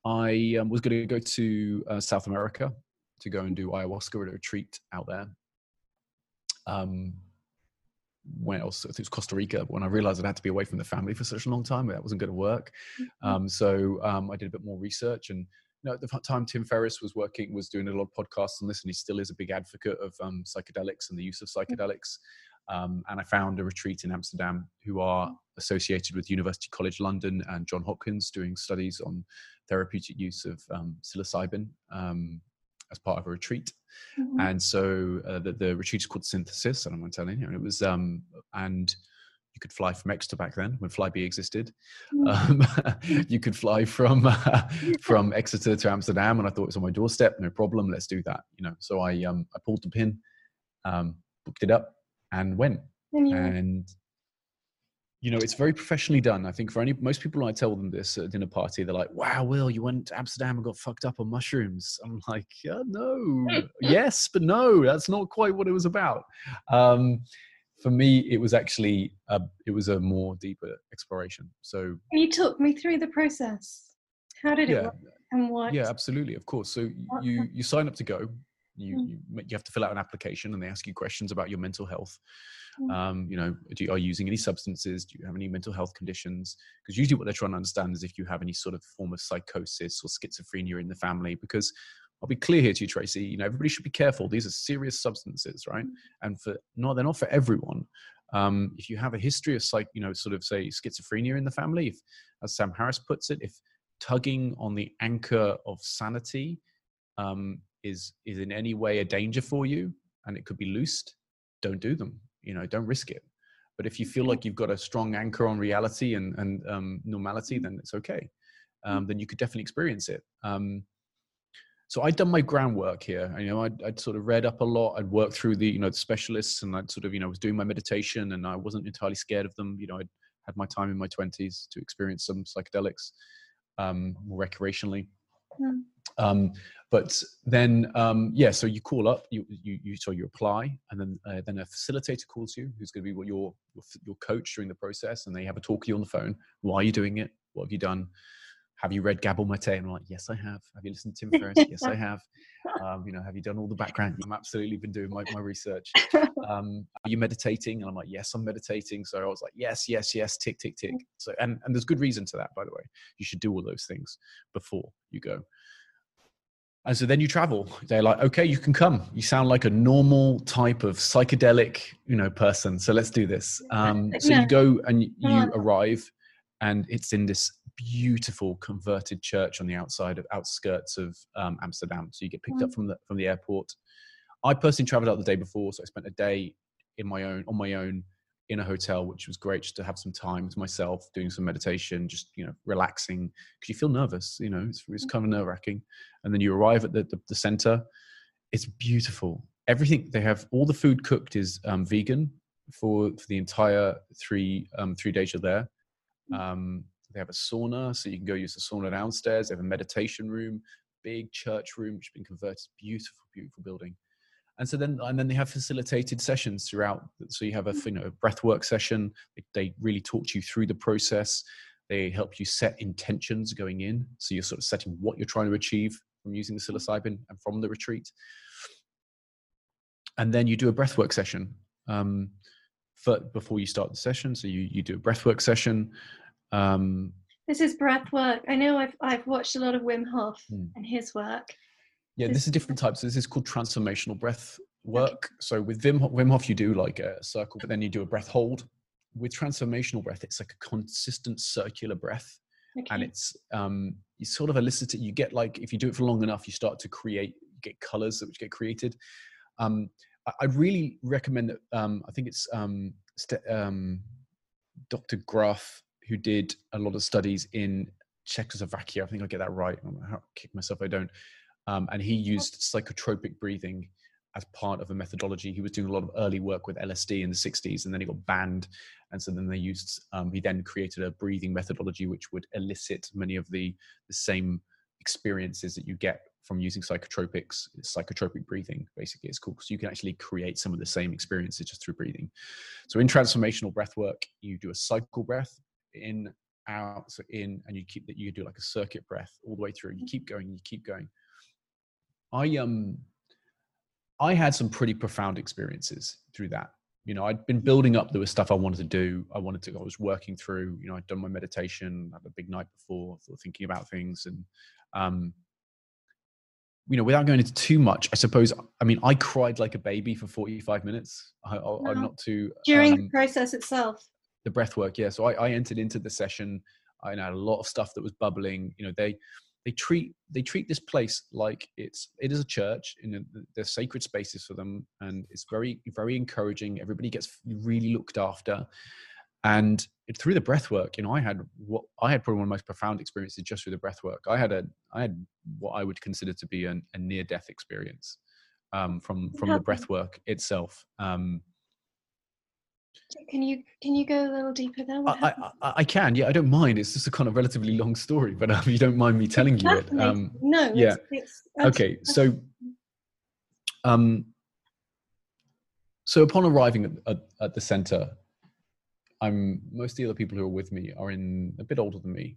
I um, was going to go to uh, South America to go and do ayahuasca at a retreat out there. Um, when else? I think it was Costa Rica. But when I realized I had to be away from the family for such a long time, that wasn't going to work. Mm-hmm. Um, so um, I did a bit more research, and you know, at the time Tim Ferriss was working, was doing a lot of podcasts on this, and he still is a big advocate of um, psychedelics and the use of psychedelics. Um, and I found a retreat in Amsterdam who are associated with University College London and John Hopkins doing studies on therapeutic use of um, psilocybin um, as part of a retreat. Mhm. And so uh, the, the retreat is called Synthesis, and I'm going to tell you, and it was, um, and you could fly from Exeter back then when Flybe existed. Um, you could fly from uh, from Exeter to Amsterdam, and I thought it was on my doorstep. No problem, let's do that. You know, so I um, I pulled the pin, um, booked it up, and went. And you- And you know, it's very professionally done. I think for any most people, I tell them this at a dinner party, they're like, "Wow, Will, you went to Amsterdam and got fucked up on mushrooms." I'm like, "Yeah, no, yes, but no, that's not quite what it was about." Um, for me, it was actually a, it was a more deeper exploration. So Can you talk me through the process? How did it yeah, work and what? yeah, absolutely, of course. So What- you you sign up to go. You, Mm. you you have to fill out an application, and they ask you questions about your mental health. Mm. Um, you know, do you, are you using any substances? Do you have any mental health conditions? Because usually, what they're trying to understand is if you have any sort of form of psychosis or schizophrenia in the family. Because I'll be clear here to you, Tracy. You know, everybody should be careful. These are serious substances, right? And for no, they're not for everyone. Um, if you have a history of psych, you know, sort of say schizophrenia in the family, if, as Sam Harris puts it, if tugging on the anchor of sanity um, is is in any way a danger for you and it could be loosed, don't do them. You know, don't risk it. But if you feel like you've got a strong anchor on reality and and um, normality, then it's okay. Um, then you could definitely experience it. Um, so I'd done my groundwork here. You know, I'd, I'd sort of read up a lot. I'd worked through the you know the specialists, and I'd sort of you know was doing my meditation, and I wasn't entirely scared of them. You know, I'd had my time in my twenties to experience some psychedelics um, more recreationally. Mm. Um, but then, um, yeah, so you call up, you, you, you so you apply, and then uh, then a facilitator calls you, who's going to be what your, your your coach during the process, and they have a talk with you on the phone. Why are you doing it? What have you done? Have you read Gabor Mate? And I'm like, yes, I have. Have you listened to Tim Ferriss? yes, I have. Um, you know, have you done all the background? I'm absolutely been doing my, my research. Um, are you meditating? And I'm like, yes, I'm meditating. So I was like, yes, yes, yes, tick, tick, tick. So and and there's good reason to that, by the way. You should do all those things before you go. And so then you travel. They're like, okay, you can come. You sound like a normal type of psychedelic, you know, person. So let's do this. Um, so Yeah. you go and you arrive, and it's in this beautiful converted church on the outside of outskirts of um, Amsterdam. So you get picked up from the from the airport. I personally traveled out the day before, so I spent a day in my own on my own in a hotel, which was great just to have some time to myself, doing some meditation, just you know, relaxing because you feel nervous. You know, it's, it's kind of nerve wracking. And then you arrive at the, the, the center. It's beautiful. Everything they have, all the food cooked is um, vegan for for the entire three um, three days you're there. Um, they have a sauna, so you can go use the sauna downstairs. They have a meditation room, big church room, which has been converted. Beautiful, beautiful building. And so then and then they have facilitated sessions throughout. So you have a you know breath work session. They, they really talk you through the process. They help you set intentions going in. So you're sort of setting what you're trying to achieve from using the psilocybin and from the retreat. And then you do a breath work session um, for, before you start the session. So you you do a breath work session um, This is breath work. I know I've I've watched a lot of Wim Hof Hmm. and his work. Yeah, This- this is different types. This is called transformational breath work. So with Wim, Wim Hof, you do like a circle, but then you do a breath hold. With transformational breath, it's like a consistent circular breath, Okay. and it's um, you sort of elicit it. You get like if you do it for long enough, you start to create get colors which get created. Um, I, I really recommend that. Um, I think it's um, St- um, Dr. Grof who did a lot of studies in Czechoslovakia. I think I get that right. I'm gonna kick myself if I don't. Um, and he used psychotropic breathing as part of a methodology. He was doing a lot of early work with LSD in the 60s, and then he got banned. And so then they used, um, he then created a breathing methodology which would elicit many of the, the same experiences that you get from using psychotropics. Psychotropic breathing, basically, it's cool So you can actually create some of the same experiences just through breathing. So in transformational breath work, you do a cycle breath in, out, so in, and you keep that you do like a circuit breath all the way through. You keep going, you keep going. I um I had some pretty profound experiences through that. You know, I'd been building up. There was stuff I wanted to do. I wanted to. I was working through. You know, I'd done my meditation. Had a big night before, sort of thinking about things, and um, you know, without going into too much, I suppose. I mean, I cried like a baby for forty-five minutes. I, I, Wow. I'm not too During um, the process itself. The breath work yeah. So I, I entered into the session i had a lot of stuff that was bubbling you know they they treat they treat this place like it's it is a church you know th- there's sacred spaces for them and it's very very encouraging. Everybody gets really looked after. And it, through the breath work you know i had what i had probably one of the most profound experiences just through the breath work i had a i had what i would consider to be an, a near death experience um, from from the happened? breath work itself. Um, Can you can you go a little deeper there? I. I, I- can, yeah. I don't mind. It's just a kind of relatively long story, but um, you don't mind me telling you it. Um, no. yeah. It's, it's, okay, so, um, so upon arriving at, at, at the center, I'm most of the other people who are with me are in a bit older than me,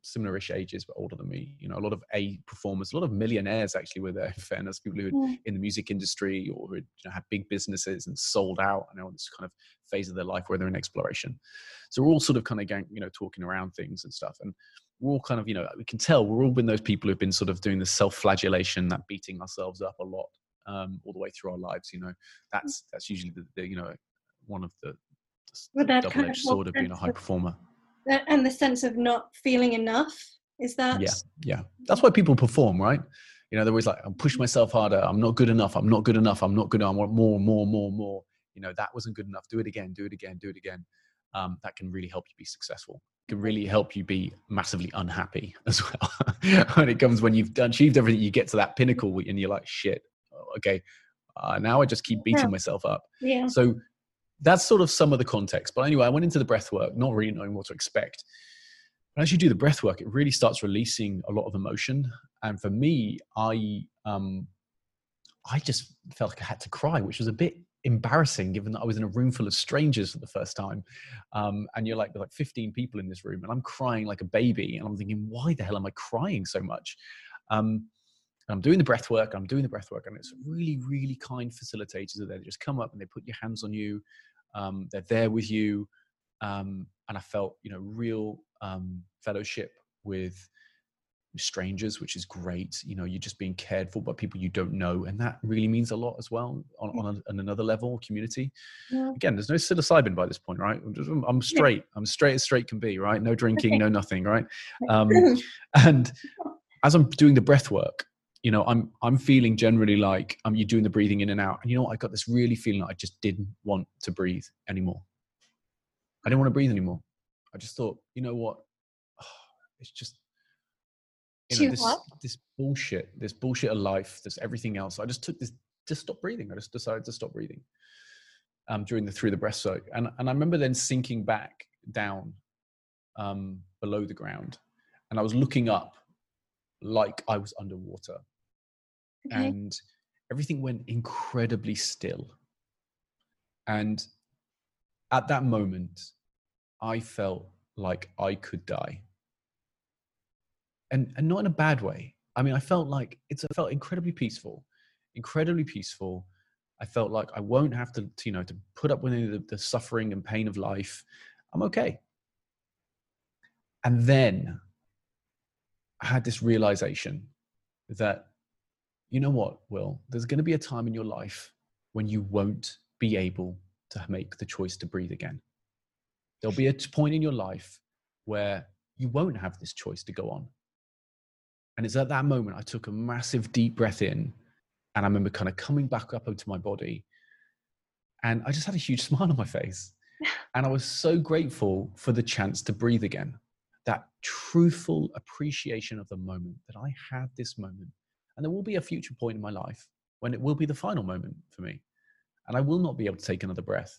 similar-ish ages, but older than me. You know, a lot of A performers, a lot of millionaires actually were there. In fairness, people who are in the music industry or who you know, had big businesses and sold out and on this kind of phase of their life where they're in exploration. So we're all sort of kind of gang, you know, talking around things and stuff. And we're all kind of, you know, we can tell we're all been those people who've been sort of doing the self-flagellation, that beating ourselves up a lot um, all the way through our lives. You know, that's that's usually the, the you know one of the with that double-edged kind of sword of being a high performer. And the sense of not feeling enough is that? Yeah, yeah. That's why people perform, right? You know, they're always like, "I'm push myself harder. I'm not good enough. I'm not good enough. I'm not good. Enough. I want more, more, more, more." You know, that wasn't good enough. Do it again. Do it again. Do it again. Um, that can really help you be successful. It can really help you be massively unhappy as well. when it comes when you've achieved everything, you get to that pinnacle and you're like, "Shit, okay." Uh, now I just keep beating yeah. myself up. Yeah. So that's sort of some of the context. But anyway, I went into the breath work, not really knowing what to expect. But as you do the breath work, it really starts releasing a lot of emotion. And for me, I um, I just felt like I had to cry, which was a bit embarrassing given that I was in a room full of strangers for the first time. Um, and you're like, like 15 people in this room, and I'm crying like a baby. And I'm thinking, why the hell am I crying so much? Um, I'm doing the breath work, I'm doing the breath work, and it's really, really kind facilitators are there. They just come up and they put your hands on you, um, they're there with you um, and i felt you know real um, fellowship with strangers which is great you know you're just being cared for by people you don't know and that really means a lot as well on, on, a, on another level community. Yeah. again there's no psilocybin by this point right? I'm, just, I'm straight i'm straight as straight can be right? No drinking no nothing right. Um, and as i'm doing the breath work you know i'm i'm feeling generally like um, you're doing the breathing in and out. And you know what? I got this really feeling like i just didn't want to breathe anymore. I didn't want to breathe anymore. I just thought you know what? Oh, it's just you know this, this bullshit this bullshit of life this everything else. I just took this just stop breathing. I just decided to stop breathing um, during the through the breath soak. And, and i remember then sinking back down um, below the ground. And i was looking up like i was underwater okay. and everything went incredibly still. And at that moment, I felt like I could die. And, and not in a bad way. I mean, I felt like it's I felt incredibly peaceful, incredibly peaceful. I felt like I won't have to, you know, to put up with any of the, the suffering and pain of life. I'm okay. And then I had this realization that you know what, Will? There's going to be a time in your life when you won't be able to make the choice to breathe again. There'll be a point in your life where you won't have this choice to go on. And it's at that moment I took a massive deep breath in and I remember kind of coming back up into my body. And I just had a huge smile on my face. And I was so grateful for the chance to breathe again. That truthful appreciation of the moment that I had this moment and there will be a future point in my life when it will be the final moment for me. And I will not be able to take another breath.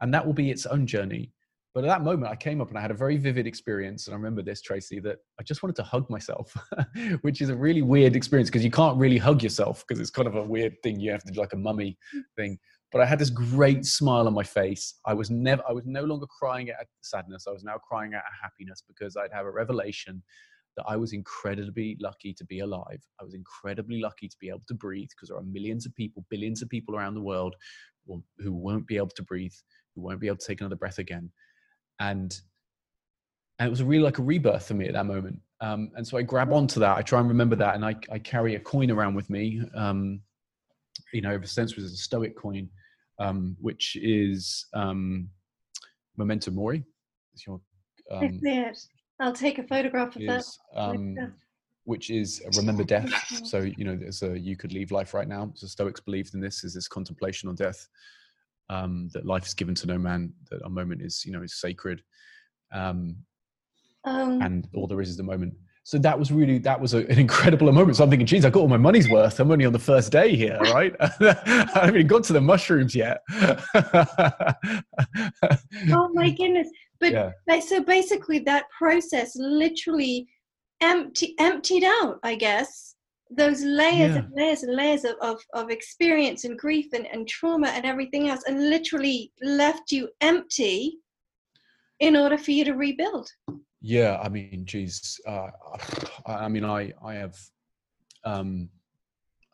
And that will be its own journey. But at that moment, I came up and I had a very vivid experience. And I remember this, Tracy, that I just wanted to hug myself, which is a really weird experience because you can't really hug yourself because it's kind of a weird thing. You have to do like a mummy mm. thing. But I had this great smile on my face. I was never, I was no longer crying at sadness. I was now crying out happiness because I'd have a revelation that I was incredibly lucky to be alive. I was incredibly lucky to be able to breathe because there are millions of people, billions of people around the world who won't be able to breathe, who won't be able to take another breath again. And and it was really like a rebirth for me at that moment. Um, and so I grab onto that. I try and remember that, and I, I carry a coin around with me. Um, you know, ever since was a Stoic coin, um, which is um, memento mori. It's your um, I'll take a photograph of is, that. Um, which is remember death. So you know, there's a you could leave life right now. So Stoics believed in this is this contemplation on death. Um, that life is given to no man. That a moment is you know is sacred, um, um, and all there is is the moment. So that was really that was a, an incredible moment. So I'm thinking, geez, I got all my money's worth. I'm only on the first day here, right? I haven't even got to the mushrooms yet. oh my goodness! But yeah. so basically, that process literally empty emptied out, I guess, those layers yeah. and layers and layers of, of, of experience and grief and, and trauma and everything else and literally left you empty in order for you to rebuild yeah i mean geez uh, i mean i i have um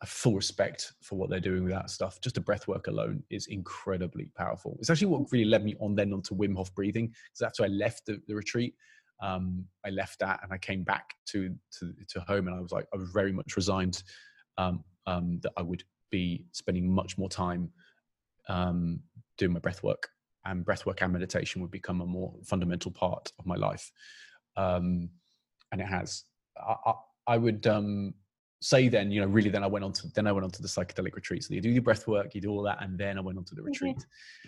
full respect for what they're doing with that stuff. Just a breath work alone is incredibly powerful. It's actually what really led me on then onto Wim Hof breathing because that's why I left the, the retreat um, I left that and I came back to, to, to home and I was like, I was very much resigned um, um, that I would be spending much more time um, doing my breath work and breath work and meditation would become a more fundamental part of my life. Um, and it has. I, I, I would um, say then, you know, really then I went on to then I went on to the psychedelic retreat. So you do your breath work, you do all that, and then I went on to the retreat.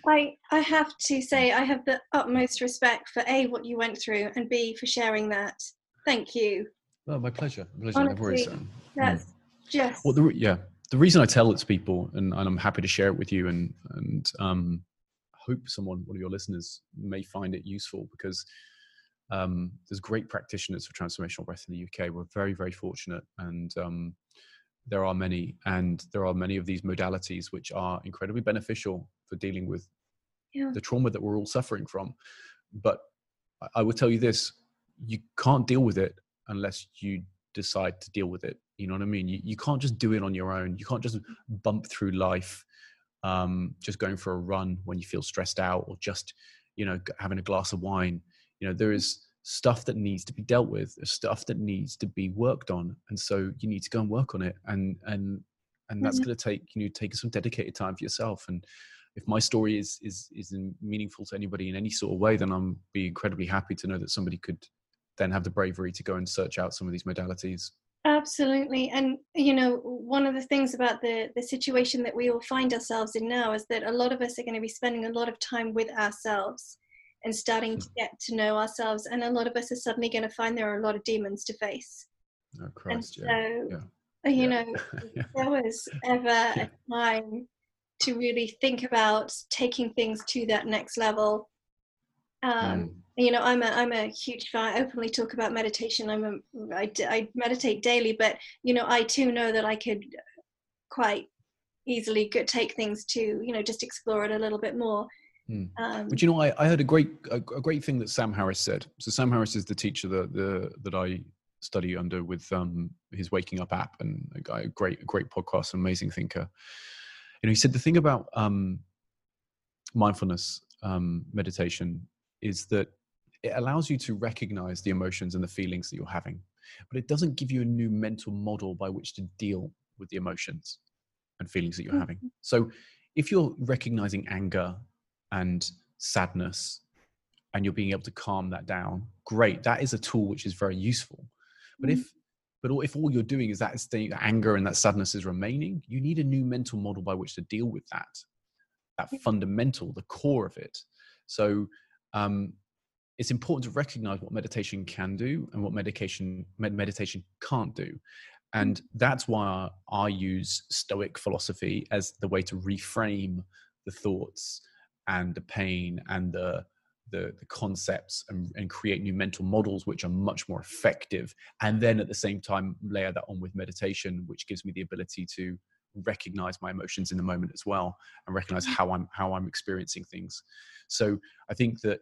I I have to say I have the utmost respect for A what you went through and B for sharing that. Thank you. Well, my pleasure. My pleasure. Honestly, um, that's mm. just well the yeah. The reason I tell it to people and, and I'm happy to share it with you and and um hope someone, one of your listeners, may find it useful because um, there's great practitioners for transformational breath in the UK. We're very, very fortunate, and um, there are many, and there are many of these modalities which are incredibly beneficial for dealing with yeah. the trauma that we're all suffering from. But I will tell you this: you can't deal with it unless you decide to deal with it. You know what I mean? You, you can't just do it on your own. You can't just bump through life, um, just going for a run when you feel stressed out, or just you know having a glass of wine you know there is stuff that needs to be dealt with there's stuff that needs to be worked on and so you need to go and work on it and and and that's mm-hmm. going to take you know take some dedicated time for yourself and if my story is is is meaningful to anybody in any sort of way then i'm be incredibly happy to know that somebody could then have the bravery to go and search out some of these modalities absolutely and you know one of the things about the the situation that we all find ourselves in now is that a lot of us are going to be spending a lot of time with ourselves and starting to get to know ourselves. And a lot of us are suddenly going to find there are a lot of demons to face. Oh, Christ, and so, yeah. Yeah. you yeah. know, if there was ever a time to really think about taking things to that next level. Um, mm. You know, I'm a I'm a huge fan. I openly talk about meditation. I'm a I, I meditate daily, but you know, I too know that I could quite easily take things to you know just explore it a little bit more Mm. Um, but you know, I, I heard a great a, a, great thing that Sam Harris said. So Sam Harris is the teacher that the that I study under with um, his Waking Up app, and a guy, a great great podcast, amazing thinker. You know, he said the thing about um, mindfulness um, meditation is that it allows you to recognize the emotions and the feelings that you're having, but it doesn't give you a new mental model by which to deal with the emotions and feelings that you're mm-hmm. having. So if you're recognizing anger and sadness and you're being able to calm that down great that is a tool which is very useful but mm-hmm. if but if all you're doing is that state anger and that sadness is remaining you need a new mental model by which to deal with that that fundamental the core of it so um, it's important to recognize what meditation can do and what medication med- meditation can't do and mm. that's why I, I use stoic philosophy as the way to reframe the thoughts and the pain and the the, the concepts and, and, create new mental models which are much more effective. And then at the same time layer that on with meditation which gives me the ability to recognize my emotions in the moment as well and recognize mm-hmm. how i'm how i'm experiencing things. So i think that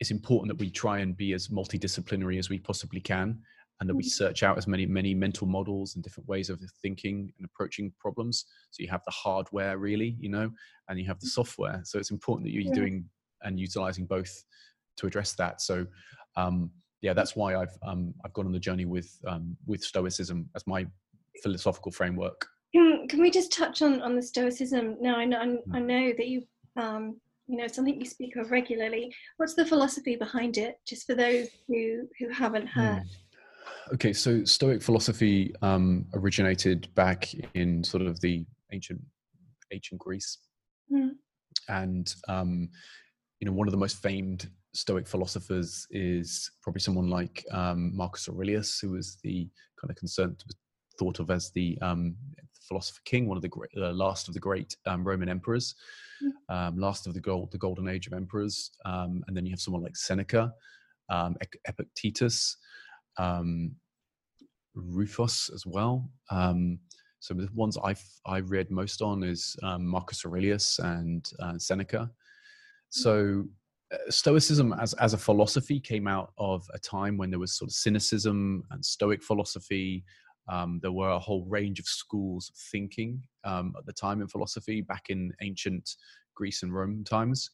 it's important that we try and be as multidisciplinary as we possibly can and that we mm-hmm. search out as many many mental models and different ways of thinking and approaching problems. So you have the hardware really you know and you have the software. So it's important that you're yeah. doing and utilizing both to address that. So um, yeah that's why i've um, i've gone on the journey with um, with stoicism as my philosophical framework. Can, can we just touch on on the stoicism? Now i know i hmm. know that you um, you know something you speak of regularly. What's the philosophy behind it? Just for those who who haven't heard. Mm okay, so Stoic philosophy um, originated back in sort of the ancient ancient Greece, mm. and um, you know one of the most famed Stoic philosophers is probably someone like um, Marcus Aurelius, who was the kind of concerned thought of as the um, philosopher king, one of the great, uh, last of the great um, Roman emperors, mm. um, last of the gold, the golden age of emperors, um, and then you have someone like Seneca, um, Epictetus, um, Rufus as well. Um, so the ones I've I read most on is um, Marcus Aurelius and uh, Seneca. So uh, Stoicism as as a philosophy came out of a time when there was sort of cynicism and Stoic philosophy. Um, there were a whole range of schools of thinking um, at the time in philosophy back in ancient Greece and Rome times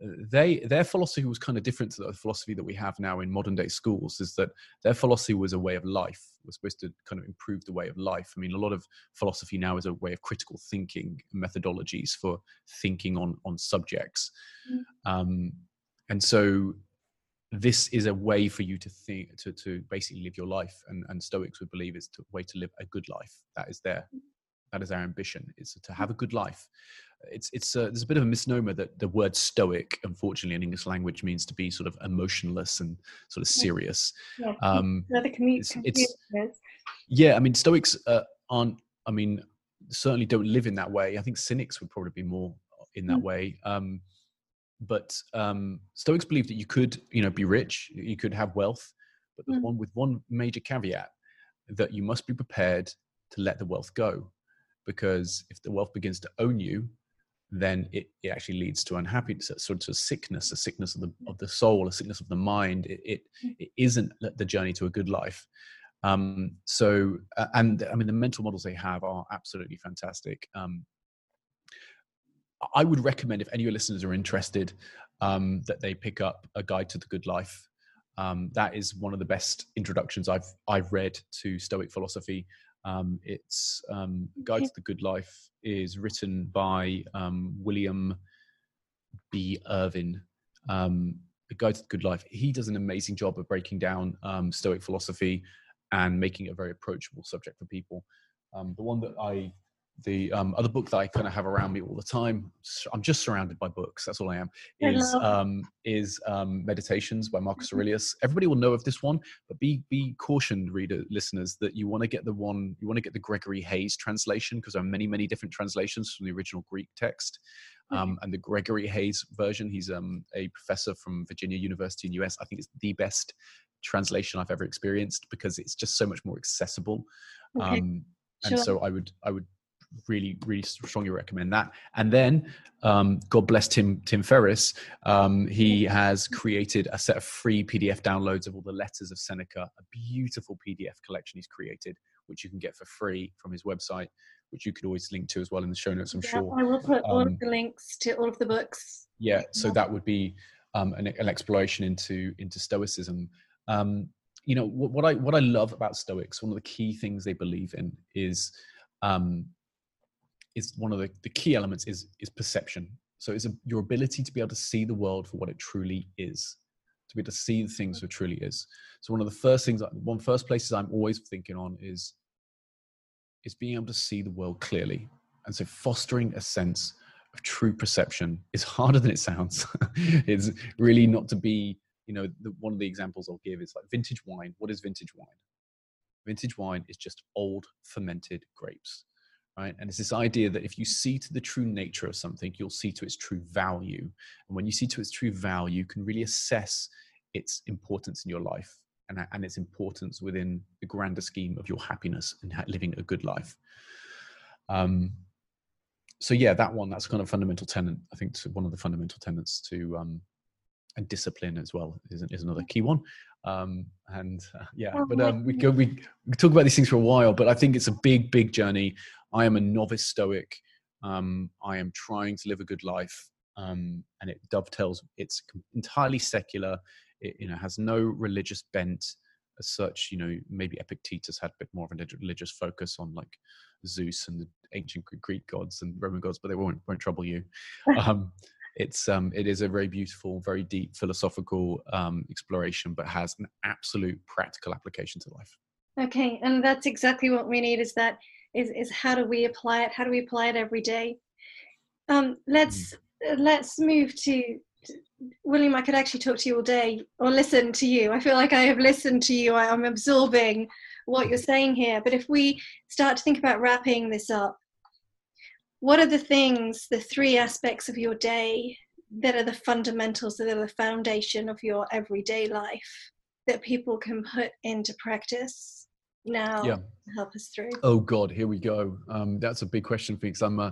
they their philosophy was kind of different to the philosophy that we have now in modern day schools is that their philosophy was a way of life was supposed to kind of improve the way of life i mean a lot of philosophy now is a way of critical thinking methodologies for thinking on on subjects mm. um, and so this is a way for you to think to, to basically live your life and, and stoics would believe it's a way to live a good life that is their. That is our ambition is to have a good life. It's it's a, there's a bit of a misnomer that the word stoic unfortunately in english language means to be sort of emotionless and sort of serious. Yeah. um it's, it's, yeah i mean stoics uh, aren't i mean certainly don't live in that way. I think cynics would probably be more in that mm. way. Um but um stoics believe that you could you know be rich you could have wealth but mm. one with one major caveat that you must be prepared to let the wealth go because if the wealth begins to own you then it, it actually leads to unhappiness, sort of sickness, a sickness of the of the soul, a sickness of the mind. It it, mm. it isn't the journey to a good life. Um, so, uh, and I mean, the mental models they have are absolutely fantastic. Um, I would recommend if any of your listeners are interested um, that they pick up a guide to the good life. Um, that is one of the best introductions I've I've read to Stoic philosophy. Um, it's um, Guide to the Good Life is written by um, William B. Irvine. Um, the Guide to the Good Life. He does an amazing job of breaking down um, Stoic philosophy and making it a very approachable subject for people. Um, the one that I the um, other book that I kind of have around me all the time. I'm just surrounded by books. That's all I am. Is um, is um, Meditations by Marcus mm-hmm. Aurelius. Everybody will know of this one, but be be cautioned, reader listeners, that you want to get the one you want to get the Gregory Hays translation because there are many many different translations from the original Greek text. Um, and the Gregory Hays version, he's um, a professor from Virginia University in the US. I think it's the best translation I've ever experienced because it's just so much more accessible. Okay. Um, and sure. so I would I would really really strongly recommend that. And then um, god bless tim tim ferriss um, he has created a set of free pdf downloads of all the letters of seneca a beautiful pdf collection he's created which you can get for free from his website which you could always link to as well in the show notes i'm yeah, sure. I will put all of um, the links to all of the books yeah so that would be um, an, an, exploration into into stoicism. Um, you know what, what, i what i love about stoics one of the key things they believe in is um, is one of the, the key elements is is perception. So it's a, your ability to be able to see the world for what it truly is, to be able to see the things for truly is. So one of the first things, one first places I'm always thinking on is is being able to see the world clearly, and so fostering a sense of true perception is harder than it sounds. it's really not to be, you know, the, one of the examples I'll give is like vintage wine. What is vintage wine? Vintage wine is just old fermented grapes right? And it's this idea that if you see to the true nature of something, you'll see to its true value. And when you see to its true value, you can really assess its importance in your life and, and its importance within the grander scheme of your happiness and living a good life. Um, so yeah, that one, that's kind of fundamental tenet. I think to one of the fundamental tenets to, um, and discipline as well is, is another key one. Um, and uh, yeah, but um, we go, we, we talk about these things for a while, but I think it's a big, big journey. I am a novice Stoic. Um, I am trying to live a good life, um, and it dovetails. It's entirely secular. It you know has no religious bent as such. You know, maybe Epictetus had a bit more of a religious focus on like Zeus and the ancient Greek gods and Roman gods, but they won't won't trouble you. Um, it's um, it is a very beautiful, very deep philosophical um, exploration, but has an absolute practical application to life. Okay, and that's exactly what we need. Is that is, is how do we apply it? How do we apply it every day? Um, let's mm. let's move to William. I could actually talk to you all day or listen to you. I feel like I have listened to you. I, I'm absorbing what you're saying here. But if we start to think about wrapping this up, what are the things, the three aspects of your day that are the fundamentals, that are the foundation of your everyday life that people can put into practice now Yeah. help us through? Oh God, here we go. Um, that's a big question for you because I'm. Uh,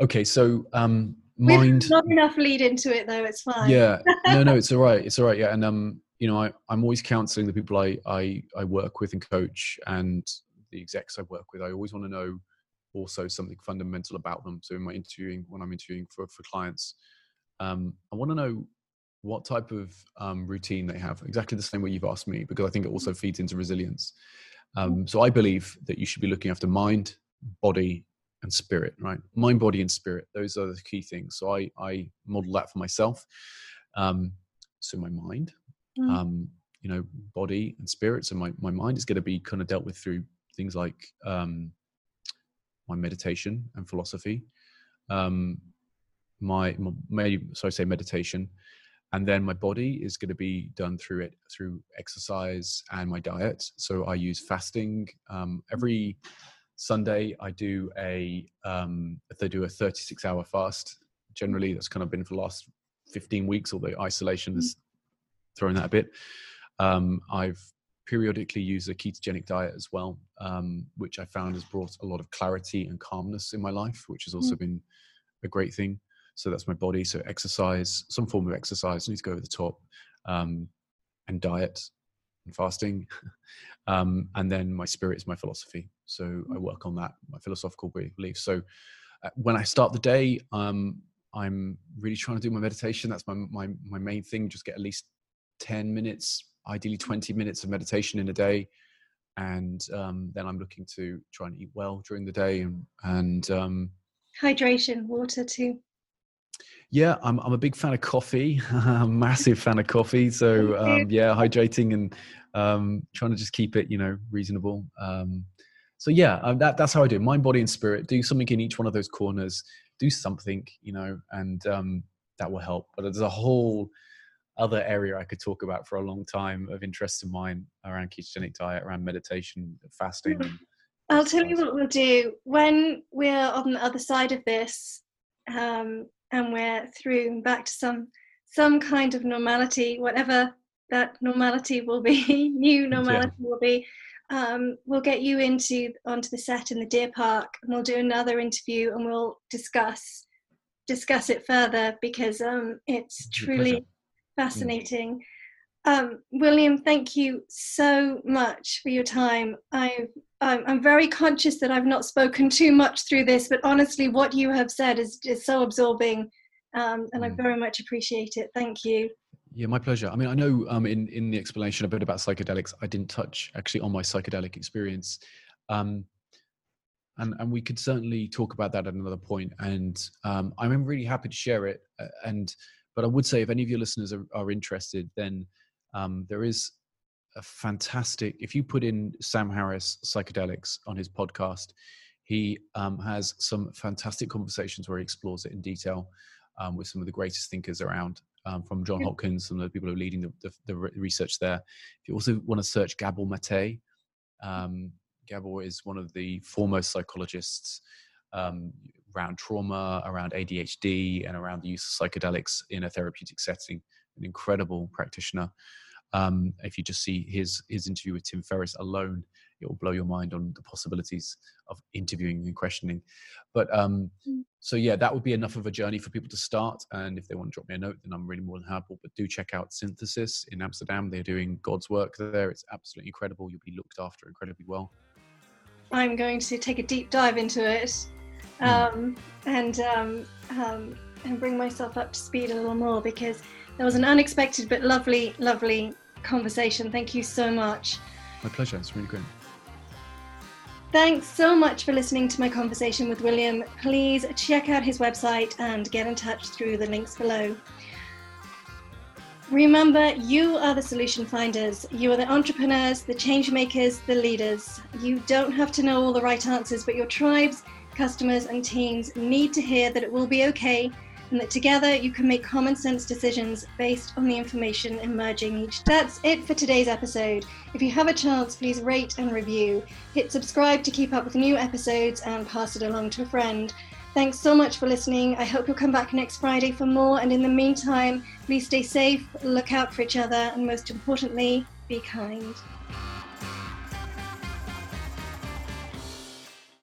okay, so um, mind. We've not enough lead into it though. It's fine. Yeah, no, no, it's all right. It's all right. Yeah, and um, you know, I, I'm always counselling the people I, I I work with and coach, and the execs I work with. I always want to know also something fundamental about them. So in my interviewing, when I'm interviewing for for clients, um, I want to know what type of um, routine they have. Exactly the same way you've asked me, because I think it also feeds into resilience. Um, so I believe that you should be looking after mind, body, and spirit. Right, mind, body, and spirit. Those are the key things. So I I model that for myself. Um, so my mind, Mm. um, you know, body and spirit. So my my mind is going to be kind of dealt with through things like um, my meditation and philosophy. Um, my, my so I say meditation, and then my body is going to be done through it through exercise and my diet. So I use fasting um, every Sunday. I do a um, they do a 36 hour fast. Generally, that's kind of been for the last 15 weeks. Although isolation has thrown that a bit. Um, I've periodically used a ketogenic diet as well, um, which I found has brought a lot of clarity and calmness in my life, which has also been a great thing. So that's my body. So exercise, some form of exercise, I need to go over the top, um, and diet and fasting. um, and then my spirit is my philosophy. So I work on that, my philosophical beliefs. So uh, when I start the day, um, I'm really trying to do my meditation. That's my, my, my main thing. Just get at least 10 minutes, ideally 20 minutes of meditation in a day. And um, then I'm looking to try and eat well during the day and, and um, Hydration, water too. Yeah, I'm I'm a big fan of coffee. massive fan of coffee. So um, yeah, hydrating and um, trying to just keep it, you know, reasonable. Um, so yeah, um, that that's how I do. it. Mind, body, and spirit. Do something in each one of those corners. Do something, you know, and um, that will help. But there's a whole other area I could talk about for a long time of interest of mine around ketogenic diet, around meditation, fasting. I'll tell you what we'll do when we're on the other side of this, um, and we're through back to some some kind of normality, whatever that normality will be, new normality will be. Um, we'll get you into onto the set in the Deer Park, and we'll do another interview, and we'll discuss discuss it further because um, it's truly pleasure. fascinating. Um, William, thank you so much for your time. I've, I'm, I'm very conscious that I've not spoken too much through this, but honestly, what you have said is, is so absorbing, um, and I Mm. very much appreciate it. Thank you. Yeah, my pleasure. I mean, I know um, in in the explanation a bit about psychedelics, I didn't touch actually on my psychedelic experience, um, and and we could certainly talk about that at another point. And um, I'm really happy to share it. uh, And but I would say if any of your listeners are, are interested, then um, there is a fantastic. If you put in Sam Harris psychedelics on his podcast, he um, has some fantastic conversations where he explores it in detail um, with some of the greatest thinkers around um, from John Hopkins, some of the people who are leading the, the, the research there. If you also want to search Gabor Mate, um, Gabor is one of the foremost psychologists um, around trauma, around ADHD, and around the use of psychedelics in a therapeutic setting. An incredible practitioner. Um, if you just see his his interview with Tim Ferriss alone, it will blow your mind on the possibilities of interviewing and questioning. But um, Mm. so yeah, that would be enough of a journey for people to start. And if they want to drop me a note, then I'm really more than happy. But do check out Synthesis in Amsterdam. They're doing God's work there. It's absolutely incredible. You'll be looked after incredibly well. I'm going to take a deep dive into it um, and um, um, and bring myself up to speed a little more because that was an unexpected but lovely, lovely conversation. Thank you so much. My pleasure. It's really great. Thanks so much for listening to my conversation with William. Please check out his website and get in touch through the links below. Remember, you are the solution finders. You are the entrepreneurs, the change makers, the leaders. You don't have to know all the right answers, but your tribes, customers, and teams need to hear that it will be okay and that together you can make common sense decisions based on the information emerging each. day. That's it for today's episode. If you have a chance, please rate and review. Hit subscribe to keep up with new episodes and pass it along to a friend. Thanks so much for listening. I hope you'll come back next Friday for more. And in the meantime, please stay safe, look out for each other, and most importantly, be kind.